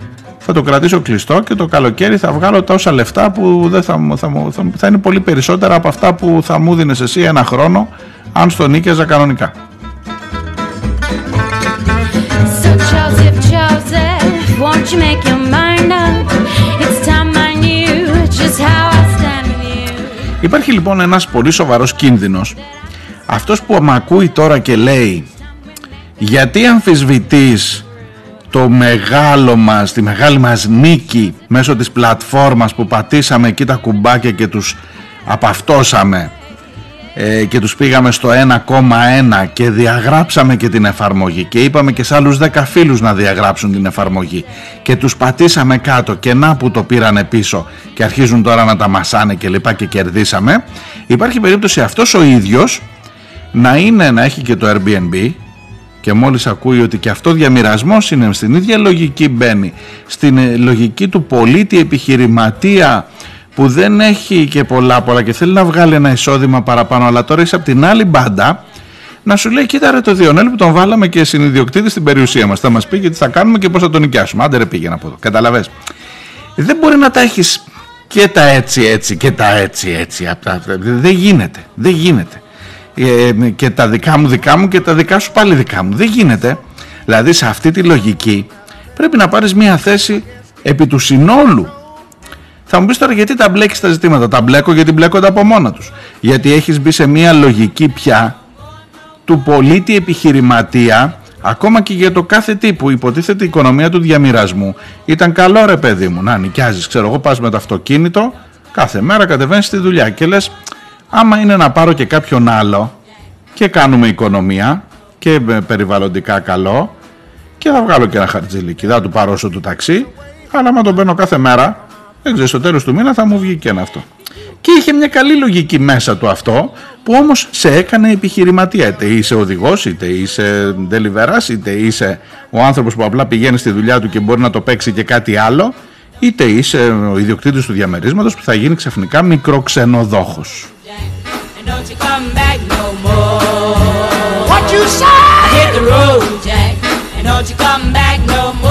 θα το κρατήσω κλειστό και το καλοκαίρι θα βγάλω τόσα λεφτά που δεν θα, θα, θα, θα είναι πολύ περισσότερα από αυτά που θα μου δίνεις εσύ ένα χρόνο αν στο νίκιαζα κανονικά. So Joseph, Joseph, won't you make your Υπάρχει λοιπόν ένας πολύ σοβαρός κίνδυνος. Αυτός που με ακούει τώρα και λέει γιατί αμφισβητείς το μεγάλο μας, τη μεγάλη μας νίκη μέσω της πλατφόρμας που πατήσαμε εκεί τα κουμπάκια και τους απαυτώσαμε; Ε, και τους πήγαμε στο 1,1 και διαγράψαμε και την εφαρμογή και είπαμε και σε άλλους 10 φίλους να διαγράψουν την εφαρμογή. Και τους πατήσαμε κάτω και να που το πήρανε πίσω και αρχίζουν τώρα να τα μασάνε και λοιπά και κερδίσαμε. Υπάρχει περίπτωση αυτός ο ίδιος να είναι να έχει και το Airbnb και μόλις ακούει ότι και αυτό διαμοιρασμός είναι στην ίδια λογική μπαίνει. Στην ε, λογική του πολίτη επιχειρηματία που δεν έχει και πολλά πολλά και θέλει να βγάλει ένα εισόδημα παραπάνω αλλά τώρα είσαι από την άλλη μπάντα να σου λέει κοίτα ρε το Διονέλη που τον βάλαμε και συνειδιοκτήτη στην περιουσία μας θα μας πει και τι θα κάνουμε και πώς θα τον νοικιάσουμε άντε ρε πήγαινε από εδώ καταλαβες δεν μπορεί να τα έχεις και τα έτσι έτσι και τα έτσι έτσι απ' τα- δεν γίνεται δεν γίνεται ε, και τα δικά μου δικά μου και τα δικά σου πάλι δικά μου. Δεν γίνεται. Δηλαδή σε αυτή τη λογική πρέπει να πάρεις μια θέση επί του συνόλου. Θα μου πεις τώρα γιατί τα μπλέκεις τα ζητήματα. Τα μπλέκω γιατί μπλέκονται από μόνα τους. Γιατί έχεις μπει σε μια λογική πια του πολίτη επιχειρηματία ακόμα και για το κάθε τι που υποτίθεται η οικονομία του διαμοιρασμού ήταν καλό ρε παιδί μου να νοικιάζεις ξέρω εγώ πας με το αυτοκίνητο κάθε μέρα κατεβαίνεις στη δουλειά και λες άμα είναι να πάρω και κάποιον άλλο και κάνουμε οικονομία και ε, περιβαλλοντικά καλό και θα βγάλω και ένα χαρτζηλίκι, θα του πάρω όσο του ταξί αλλά άμα τον παίρνω κάθε μέρα δεν ξέρω στο τέλος του μήνα θα μου βγει και ένα αυτό και είχε μια καλή λογική μέσα του αυτό που όμως σε έκανε επιχειρηματία είτε είσαι οδηγός είτε είσαι deliverás είτε είσαι ο άνθρωπος που απλά πηγαίνει στη δουλειά του και μπορεί να το παίξει και κάτι άλλο είτε είσαι ο ιδιοκτήτης του διαμερίσματος που θα γίνει ξαφνικά μικροξενοδόχος And don't you come back no more. What you say? Hit the road, Jack. And don't you come back no more, no more,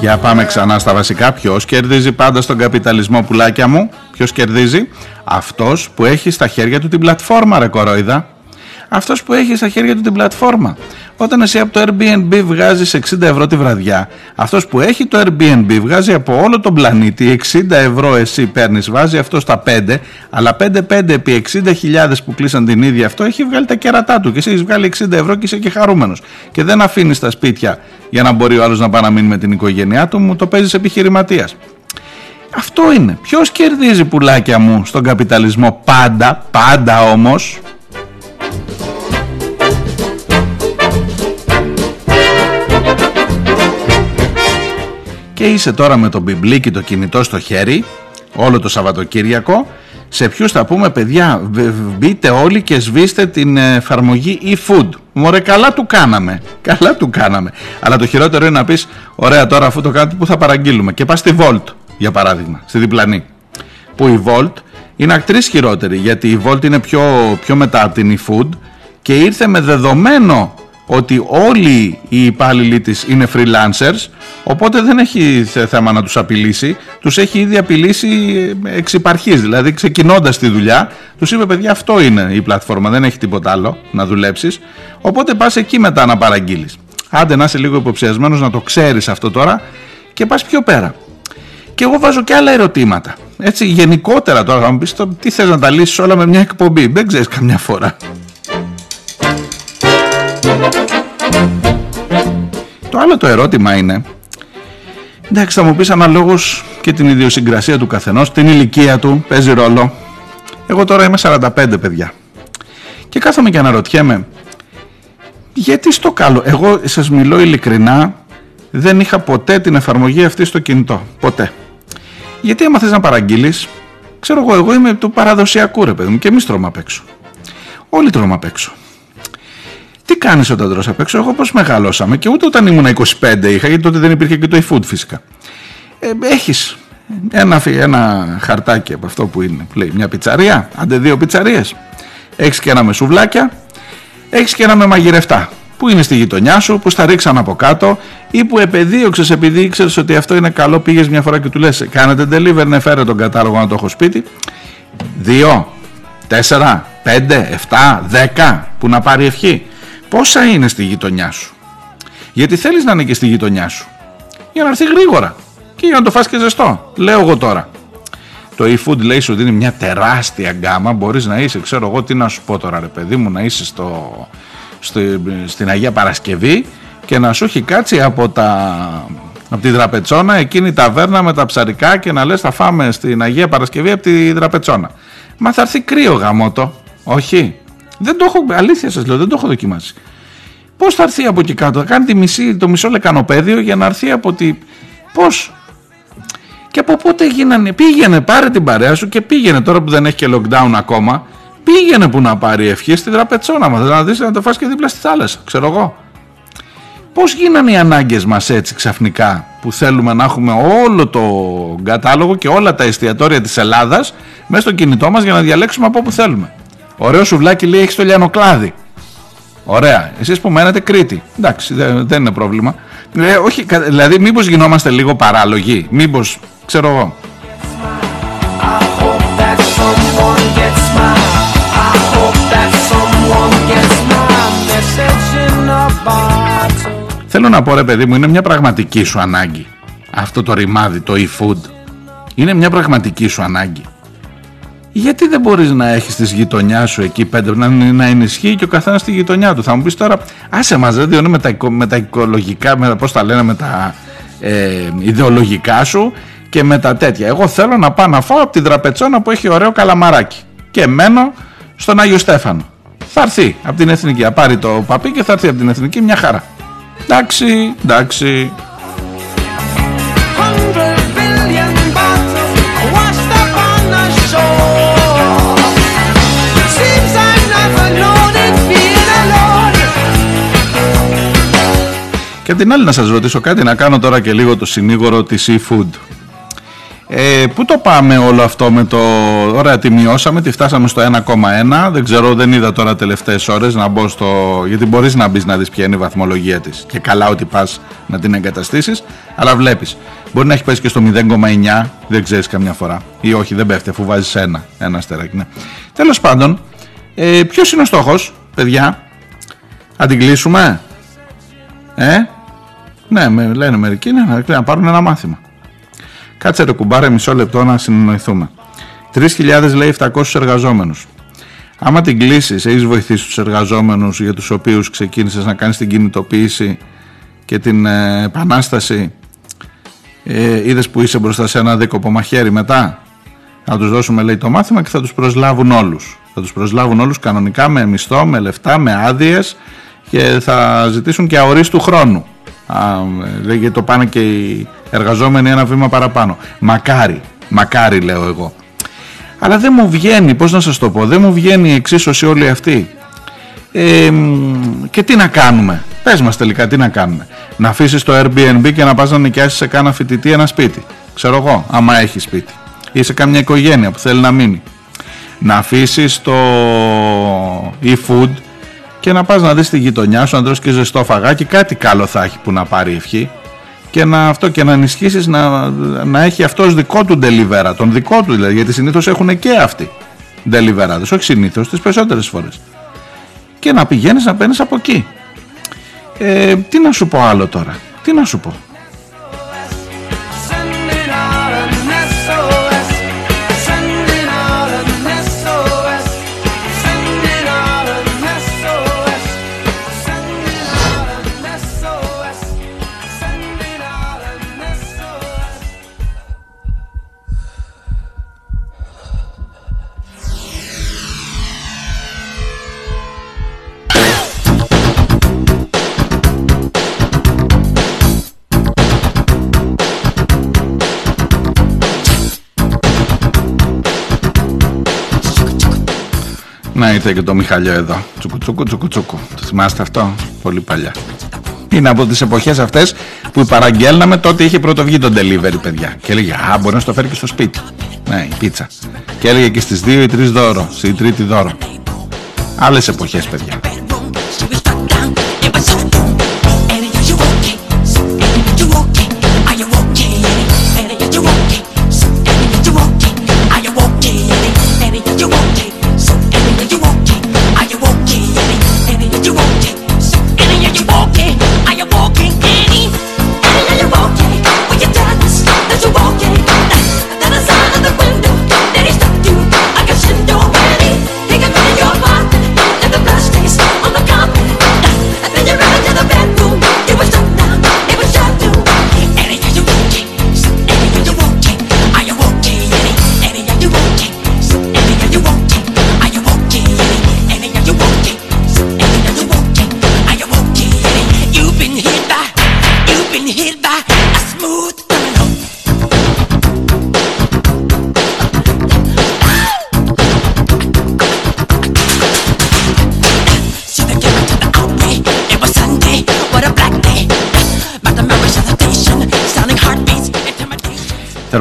Για πάμε ξανά στα βασικά. Ποιος κερδίζει πάντα στον καπιταλισμό, πουλάκια μου; Ποιος κερδίζει, Αυτός που έχει στα χέρια του την πλατφόρμα, ρε κορόιδα. Αυτός που έχει στα χέρια του την πλατφόρμα. Όταν εσύ από το Airbnb βγάζεις 60 ευρώ τη βραδιά, αυτός που έχει το Airbnb βγάζει από όλο τον πλανήτη 60 ευρώ εσύ παίρνεις, βάζει αυτό στα 5, αλλά 5-5 επί 60.000 που κλείσαν την ίδια αυτό έχει βγάλει τα κέρατά του και εσύ έχεις βγάλει 60 ευρώ και είσαι και χαρούμενος. Και δεν αφήνεις τα σπίτια για να μπορεί ο άλλος να πάει να μείνει με την οικογένειά του, μου το παίζεις επιχειρηματίας. Αυτό είναι. Ποιος κερδίζει πουλάκια μου στον καπιταλισμό; Πάντα, πάντα όμως και είσαι τώρα με το μπιμπλίκι το κινητό στο χέρι όλο το Σαββατοκύριακο. Σε ποιους θα πούμε παιδιά β- β- μπείτε όλοι και σβήστε την εφαρμογή e-food. Μωρέ καλά του κάναμε καλά του κάναμε. Αλλά το χειρότερο είναι να πεις ωραία τώρα αφού το κάνετε που θα παραγγείλουμε. Και πας στη Volt για παράδειγμα στη διπλανή. Που η Volt είναι ακτρής χειρότερη γιατί η Volt είναι πιο, πιο μετά από την e-food και ήρθε με δεδομένο ότι όλοι οι υπάλληλοι της είναι freelancers οπότε δεν έχει θε- θέμα να τους απειλήσει τους έχει ήδη απειλήσει ε, εξ υπαρχής δηλαδή ξεκινώντας τη δουλειά τους είπε παιδιά αυτό είναι η πλατφόρμα δεν έχει τίποτα άλλο να δουλέψεις οπότε πας εκεί μετά να παραγγείλεις άντε να είσαι λίγο υποψιασμένος να το ξέρεις αυτό τώρα και πας πιο πέρα Και εγώ βάζω και άλλα ερωτήματα. Έτσι, γενικότερα τώρα θα μου πεις το, τι θες να τα λύσεις όλα με μια εκπομπή; Δεν ξέρεις καμιά φορά. Το άλλο το ερώτημα είναι, εντάξει θα μου πεις αναλόγως και την ιδιοσυγκρασία του καθενός, την ηλικία του, παίζει ρόλο. Εγώ τώρα είμαι 45 παιδιά. Και κάθομαι και αναρωτιέμαι, γιατί στο καλό, εγώ σας μιλώ ειλικρινά, δεν είχα ποτέ την εφαρμογή αυτή στο κινητό. Ποτέ. Γιατί άμα θες να παραγγείλεις, ξέρω εγώ, εγώ είμαι του παραδοσιακού ρε παιδί μου και εμείς τρώμε απ' έξω. Όλοι τρώμε απ' έξω. Τι κάνεις όταν τρως απ' έξω, εγώ πώς μεγαλώσαμε και ούτε όταν ήμουν 25 είχα, γιατί τότε δεν υπήρχε και το e-food φυσικά. Ε, έχεις ένα, φι- ένα χαρτάκι από αυτό που είναι, που λέει μια πιτσαρία, άντε δύο πιτσαρίες. Έχεις και ένα με σουβλάκια, έχεις και ένα με μαγειρευτά που είναι στη γειτονιά σου, που στα ρίξαν από κάτω ή που επεδίωξες επειδή ήξερες ότι αυτό είναι καλό, πήγες μια φορά και του λες κάνετε deliver, ναι φέρε τον κατάλογο να το έχω σπίτι. Δύο, τέσσερα, πέντε, εφτά, δέκα που να πάρει ευχή. Πόσα είναι στη γειτονιά σου; Γιατί θέλεις να είναι και στη γειτονιά σου; Για να έρθει γρήγορα. Και για να το φας και ζεστό. Λέω εγώ τώρα. Το e-food λέει σου δίνει μια τεράστια γκάμα. Μπορείς να είσαι, ξέρω εγώ τι να σου πω τώρα ρε παιδί μου, να είσαι στο, στο, στην Αγία Παρασκευή και να σου έχει κάτσει από, τα, από τη δραπετσόνα εκείνη η ταβέρνα με τα ψαρικά και να λες θα φάμε στην Αγία Παρασκευή από τη δραπετσόνα. Μα θα έρθει κρύο γαμότο. Όχι; Δεν το έχω, αλήθεια σας λέω, δεν το έχω δοκιμάσει. Πώς θα έρθει από εκεί κάτω, θα κάνει τη μισή, το μισό λεκανοπέδιο για να έρθει από τη... Πώς, και από πότε γίνανε, πήγαινε, πάρε την παρέα σου και πήγαινε τώρα που δεν έχει και lockdown ακόμα. Πήγαινε που να πάρει ευχή στη τραπετσόνα μας. Να δεις να το φας και δίπλα στη θάλασσα, ξέρω εγώ. Πώς γίνανε οι ανάγκες μας έτσι ξαφνικά που θέλουμε να έχουμε όλο το κατάλογο και όλα τα εστιατόρια της Ελλάδας μέσα στο κινητό μας για να διαλέξουμε από όπου θέλουμε; Ωραίο σουβλάκι λέει έχεις το λιανοκλάδι. Ωραία. Εσείς που μένετε Κρήτη. Εντάξει, δεν, δεν είναι πρόβλημα. Ε, όχι, κα- δηλαδή μήπως γινόμαστε λίγο παράλογοι. Μήπως, ξέρω εγώ. I hope that someone gets my. I hope that someone gets my message in a bottle. Θέλω να πω ρε παιδί μου, είναι μια πραγματική σου ανάγκη. Αυτό το ρημάδι, το e-food. Είναι μια πραγματική σου ανάγκη. Γιατί δεν μπορείς να έχεις τη γειτονιάς σου εκεί πέντε, να, να ενισχύει και ο καθένας στη γειτονιά του. Θα μου πεις τώρα, άσε μας δεν διώνει με τα, οικο- με τα οικολογικά, με τα, πώς τα λένε, με τα ε, ιδεολογικά σου και με τα τέτοια. Εγώ θέλω να πάω να φάω από την τραπετσόνα που έχει ωραίο καλαμαράκι. Και μένω στον Άγιο Στέφανο. Θα έρθει από την Εθνική, θα πάρει το παπί και θα έρθει από την Εθνική μια χαρά. Εντάξει, εντάξει. Την άλλη να σας ρωτήσω κάτι, να κάνω τώρα και λίγο το συνήγορο της e-food. Ε, πού το πάμε όλο αυτό με το... Ωραία, τη μειώσαμε, τη φτάσαμε στο 1,1. Δεν ξέρω, δεν είδα τώρα τελευταίες ώρες να μπω στο... Γιατί μπορείς να μπεις να δεις ποια είναι η βαθμολογία της. Και καλά ότι πας να την εγκαταστήσεις. Αλλά βλέπεις, μπορεί να έχει πέσει και στο 0,9, δεν ξέρεις καμιά φορά. Ή όχι, δεν πέφτει, αφού βάζεις ένα, ένα αστεράκι. Ναι. Τέλος πάντων, ε, ποιος είναι ο στόχος, παιδιά. Αν την κλείσουμε, ε, ναι, με, λένε μερικοί ναι, να, να πάρουν ένα μάθημα. Κάτσε ρε κουμπάρε μισό λεπτό να συνεννοηθούμε. 3.000 λέει 700 εργαζόμενους. Άμα την κλείσεις, έχεις βοηθήσει τους εργαζόμενους για τους οποίους ξεκίνησες να κάνεις την κινητοποίηση και την ε, επανάσταση; Ε, είδες που είσαι μπροστά σε ένα δίκοπο μαχαίρι μετά; Θα τους δώσουμε λέει το μάθημα και θα τους προσλάβουν όλους. Θα τους προσλάβουν όλους κανονικά με μισθό, με λεφτά, με άδειες και θα ζητήσουν και αορίστου χρόνου. Α, ε, γιατί το πάνε και οι εργαζόμενοι ένα βήμα παραπάνω. Μακάρι, μακάρι λέω εγώ. Αλλά δεν μου βγαίνει, πώς να σας το πω, δεν μου βγαίνει η εξίσωση όλη αυτή. Ε, μ, και τι να κάνουμε, πες μας τελικά τι να κάνουμε. Να αφήσεις το Airbnb και να πας να νοικιάσεις σε κάνα φοιτητή ένα σπίτι. Ξέρω εγώ, άμα έχει σπίτι. Ή σε κάμια οικογένεια που θέλει να μείνει. Να αφήσεις το e-food και να πας να δεις τη γειτονιά σου, να τρως και ζεστό φαγάκι, κάτι καλό θα έχει που να πάρει ευχή και να, αυτό, και να ενισχύσεις να, να έχει αυτός δικό του delivery, τον δικό του δηλαδή, γιατί συνήθως έχουν και αυτοί delivery, όχι συνήθως, τις περισσότερες φορές. Και να πηγαίνεις να παίρνεις από εκεί. Ε, τι να σου πω άλλο τώρα, τι να σου πω. Να είτε και το Μιχαλιό εδώ. Τσουκου τσουκου τσουκου τσουκου. Το θυμάστε αυτό; Πολύ παλιά. Είναι από τις εποχές αυτές που παραγγέλναμε τότε είχε πρωτοβγεί το delivery παιδιά. Και έλεγε Α, μπορεί να στο φέρει και στο σπίτι. Ναι, η πίτσα. Και έλεγε και στις 2 ή 3 δώρο. Στη τρίτη δώρο. Άλλες εποχές παιδιά.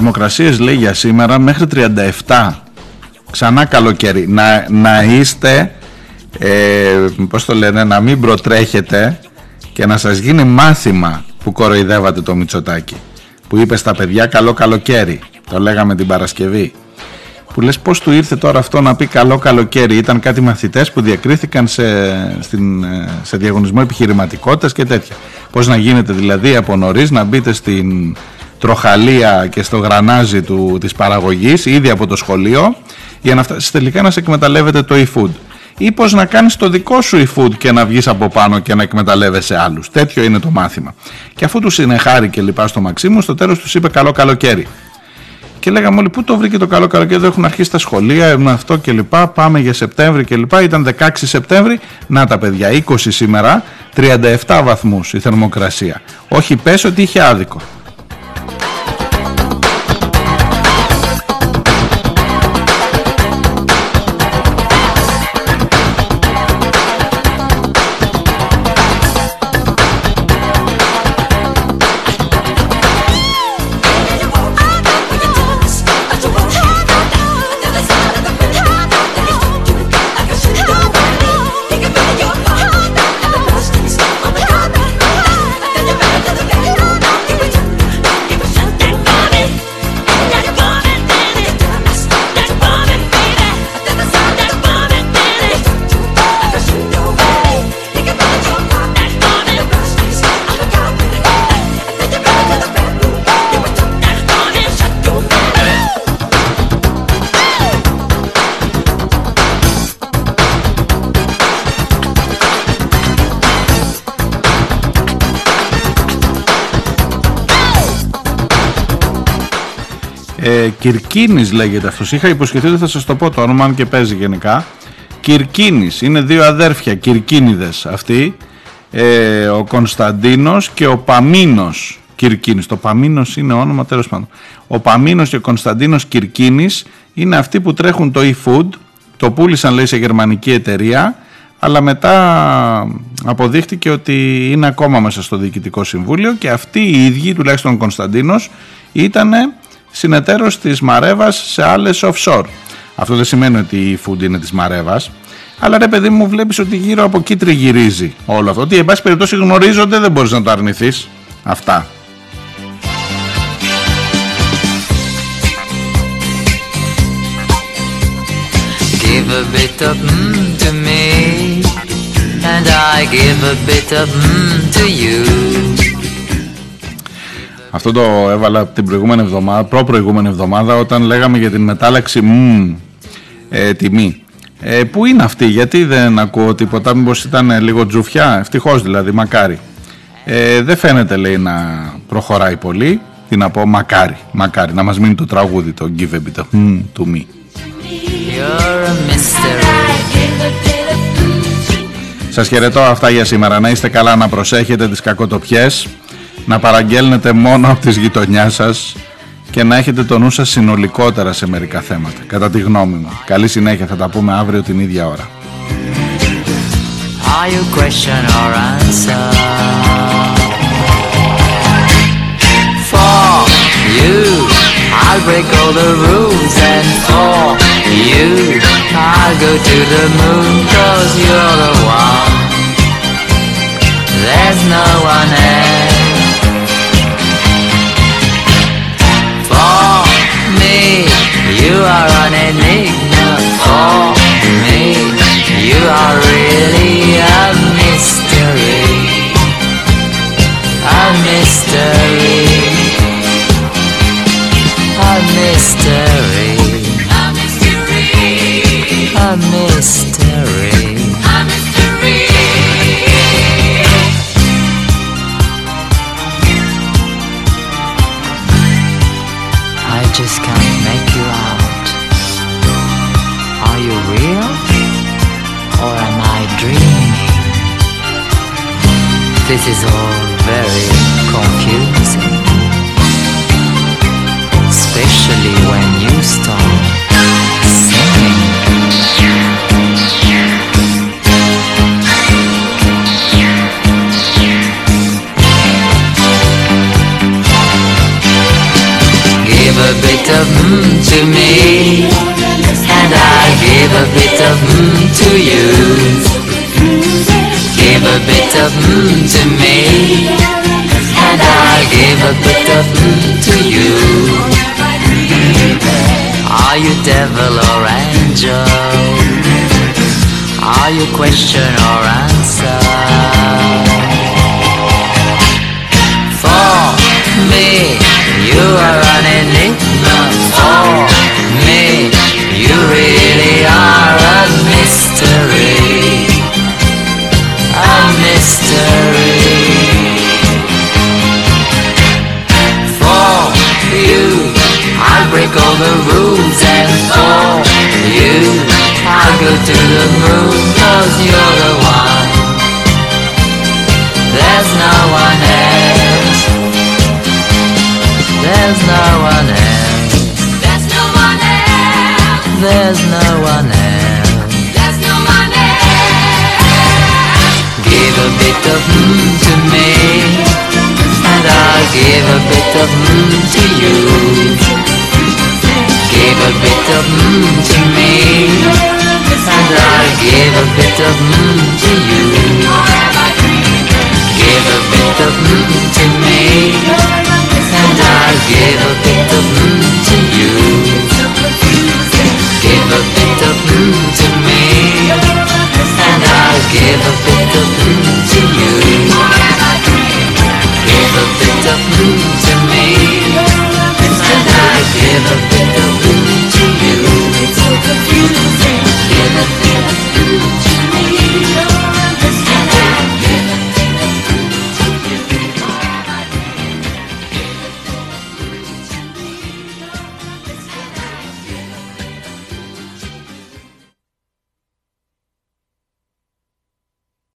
Θερμοκρασίες λέει για σήμερα μέχρι 37. Ξανά καλοκαίρι. Να, να είστε, ε, πώς το λένε, να μην προτρέχετε και να σας γίνει μάθημα που κοροϊδεύατε το Μητσοτάκι. Που είπε στα παιδιά καλό καλοκαίρι. Το λέγαμε την Παρασκευή. Που λες πώς του ήρθε τώρα αυτό να πει καλό καλοκαίρι. Ήταν κάτι μαθητές που διακρίθηκαν σε, στην, ε, σε διαγωνισμό επιχειρηματικότητας και τέτοια. Πώς να γίνεται δηλαδή από νωρίς να μπείτε στην τροχαλία και στο γρανάζι του, της παραγωγής ήδη από το σχολείο για να φτάσεις τελικά να σε εκμεταλλεύεται το e-food ή πως να κάνεις το δικό σου e-food και να βγεις από πάνω και να εκμεταλλεύεσαι άλλους. Τέτοιο είναι το μάθημα. Και αφού τους συνεχάρει και λοιπά στο Μαξίμου, στο τέλος τους είπε καλό καλοκαίρι. Και λέγαμε όλοι πού το βρήκε το καλό καλοκαίρι, εδώ έχουν αρχίσει τα σχολεία, έχουν αυτό και λοιπά, πάμε για Σεπτέμβρη και λοιπά. Ήταν 16 Σεπτέμβρη, να τα παιδιά, 20 σήμερα, 37 βαθμούς η θερμοκρασία. Όχι πες ότι είχε άδικο. Κυρκίνης λέγεται αυτός. Είχα υποσχεθεί ότι θα σας το πω το όνομα, αν και παίζει γενικά. Κυρκίνης. Είναι δύο αδέρφια, Κυρκίνιδες αυτοί. Ε, ο Κωνσταντίνος και ο Παμίνος Κυρκίνης. Το Παμίνος είναι όνομα τέλος πάντων. Ο Παμίνος και ο Κωνσταντίνος Κυρκίνης είναι αυτοί που τρέχουν το e-food. Το πούλησαν λέει σε γερμανική εταιρεία. Αλλά μετά αποδείχτηκε ότι είναι ακόμα μέσα στο Διοικητικό Συμβούλιο και αυτοί οι ίδιοι, τουλάχιστον ο Κωνσταντίνος, ήταν συνεταίρος της Μαρέβας σε άλλες offshore. Αυτό δεν σημαίνει ότι η food είναι της Μαρέβας, αλλά ρε παιδί μου βλέπεις ότι γύρω από εκεί τριγυρίζει όλο αυτό. Ότι εν πάση περιπτώσει γνωρίζονται δεν μπορείς να το αρνηθείς. Αυτά. Give a bit of mm to me, and I give a bit of mm to you. Αυτό το έβαλα την προηγούμενη εβδομάδα, προ-προηγούμενη εβδομάδα όταν λέγαμε για την μετάλλαξη μ, ε, τιμή. Ε, πού είναι αυτή, γιατί δεν ακούω τίποτα, μήπως ήταν λίγο τζουφιά, ευτυχώς δηλαδή, μακάρι. Ε, δεν φαίνεται λέει να προχωράει πολύ, τι να πω, μακάρι, μακάρι, να μας μείνει το τραγούδι, το give a bit of mm to me. You're a mystery. Σας χαιρετώ αυτά για σήμερα, να είστε καλά, να προσέχετε τις κακοτοπιές, να παραγγέλνετε μόνο από τις γειτονιάς σας και να έχετε το νου σας συνολικότερα σε μερικά θέματα, κατά τη γνώμη μου. Καλή συνέχεια, θα τα πούμε αύριο την ίδια ώρα. Are you question or answer? For you, I'll break all the rules and for you, I'll go to the moon cause you're the one. There's no one else. You are an enigma. For me, you are really a mystery. A mystery. A mystery. A mystery. A mystery. This is all very confusing. Especially when you start singing. Give a bit of mm to me, and I'll give a bit of mm to you. Give a bit of mm to me, and I'll give a bit of mm to you. Are you devil or angel? Are you question or answer? For me, you are an enigma. For me, you really are a mystery. Break all the rules and for you, I'll go to the moon cause you're the one. There's no one else. There's no one else. There's no one else. There's no one else. a bit of mmm to me. And I'll give a bit of mmm to you. Give a bit of mmm to me. And I'll give a bit of mmm to you. Give a bit of mmm to me. And I'll give a bit of mmm to you. Give a bit of mmm and I'll give a bit of blue to you. Give a bit of blue to me. And I'll give a bit of blue to you. Give a bit of blue to me.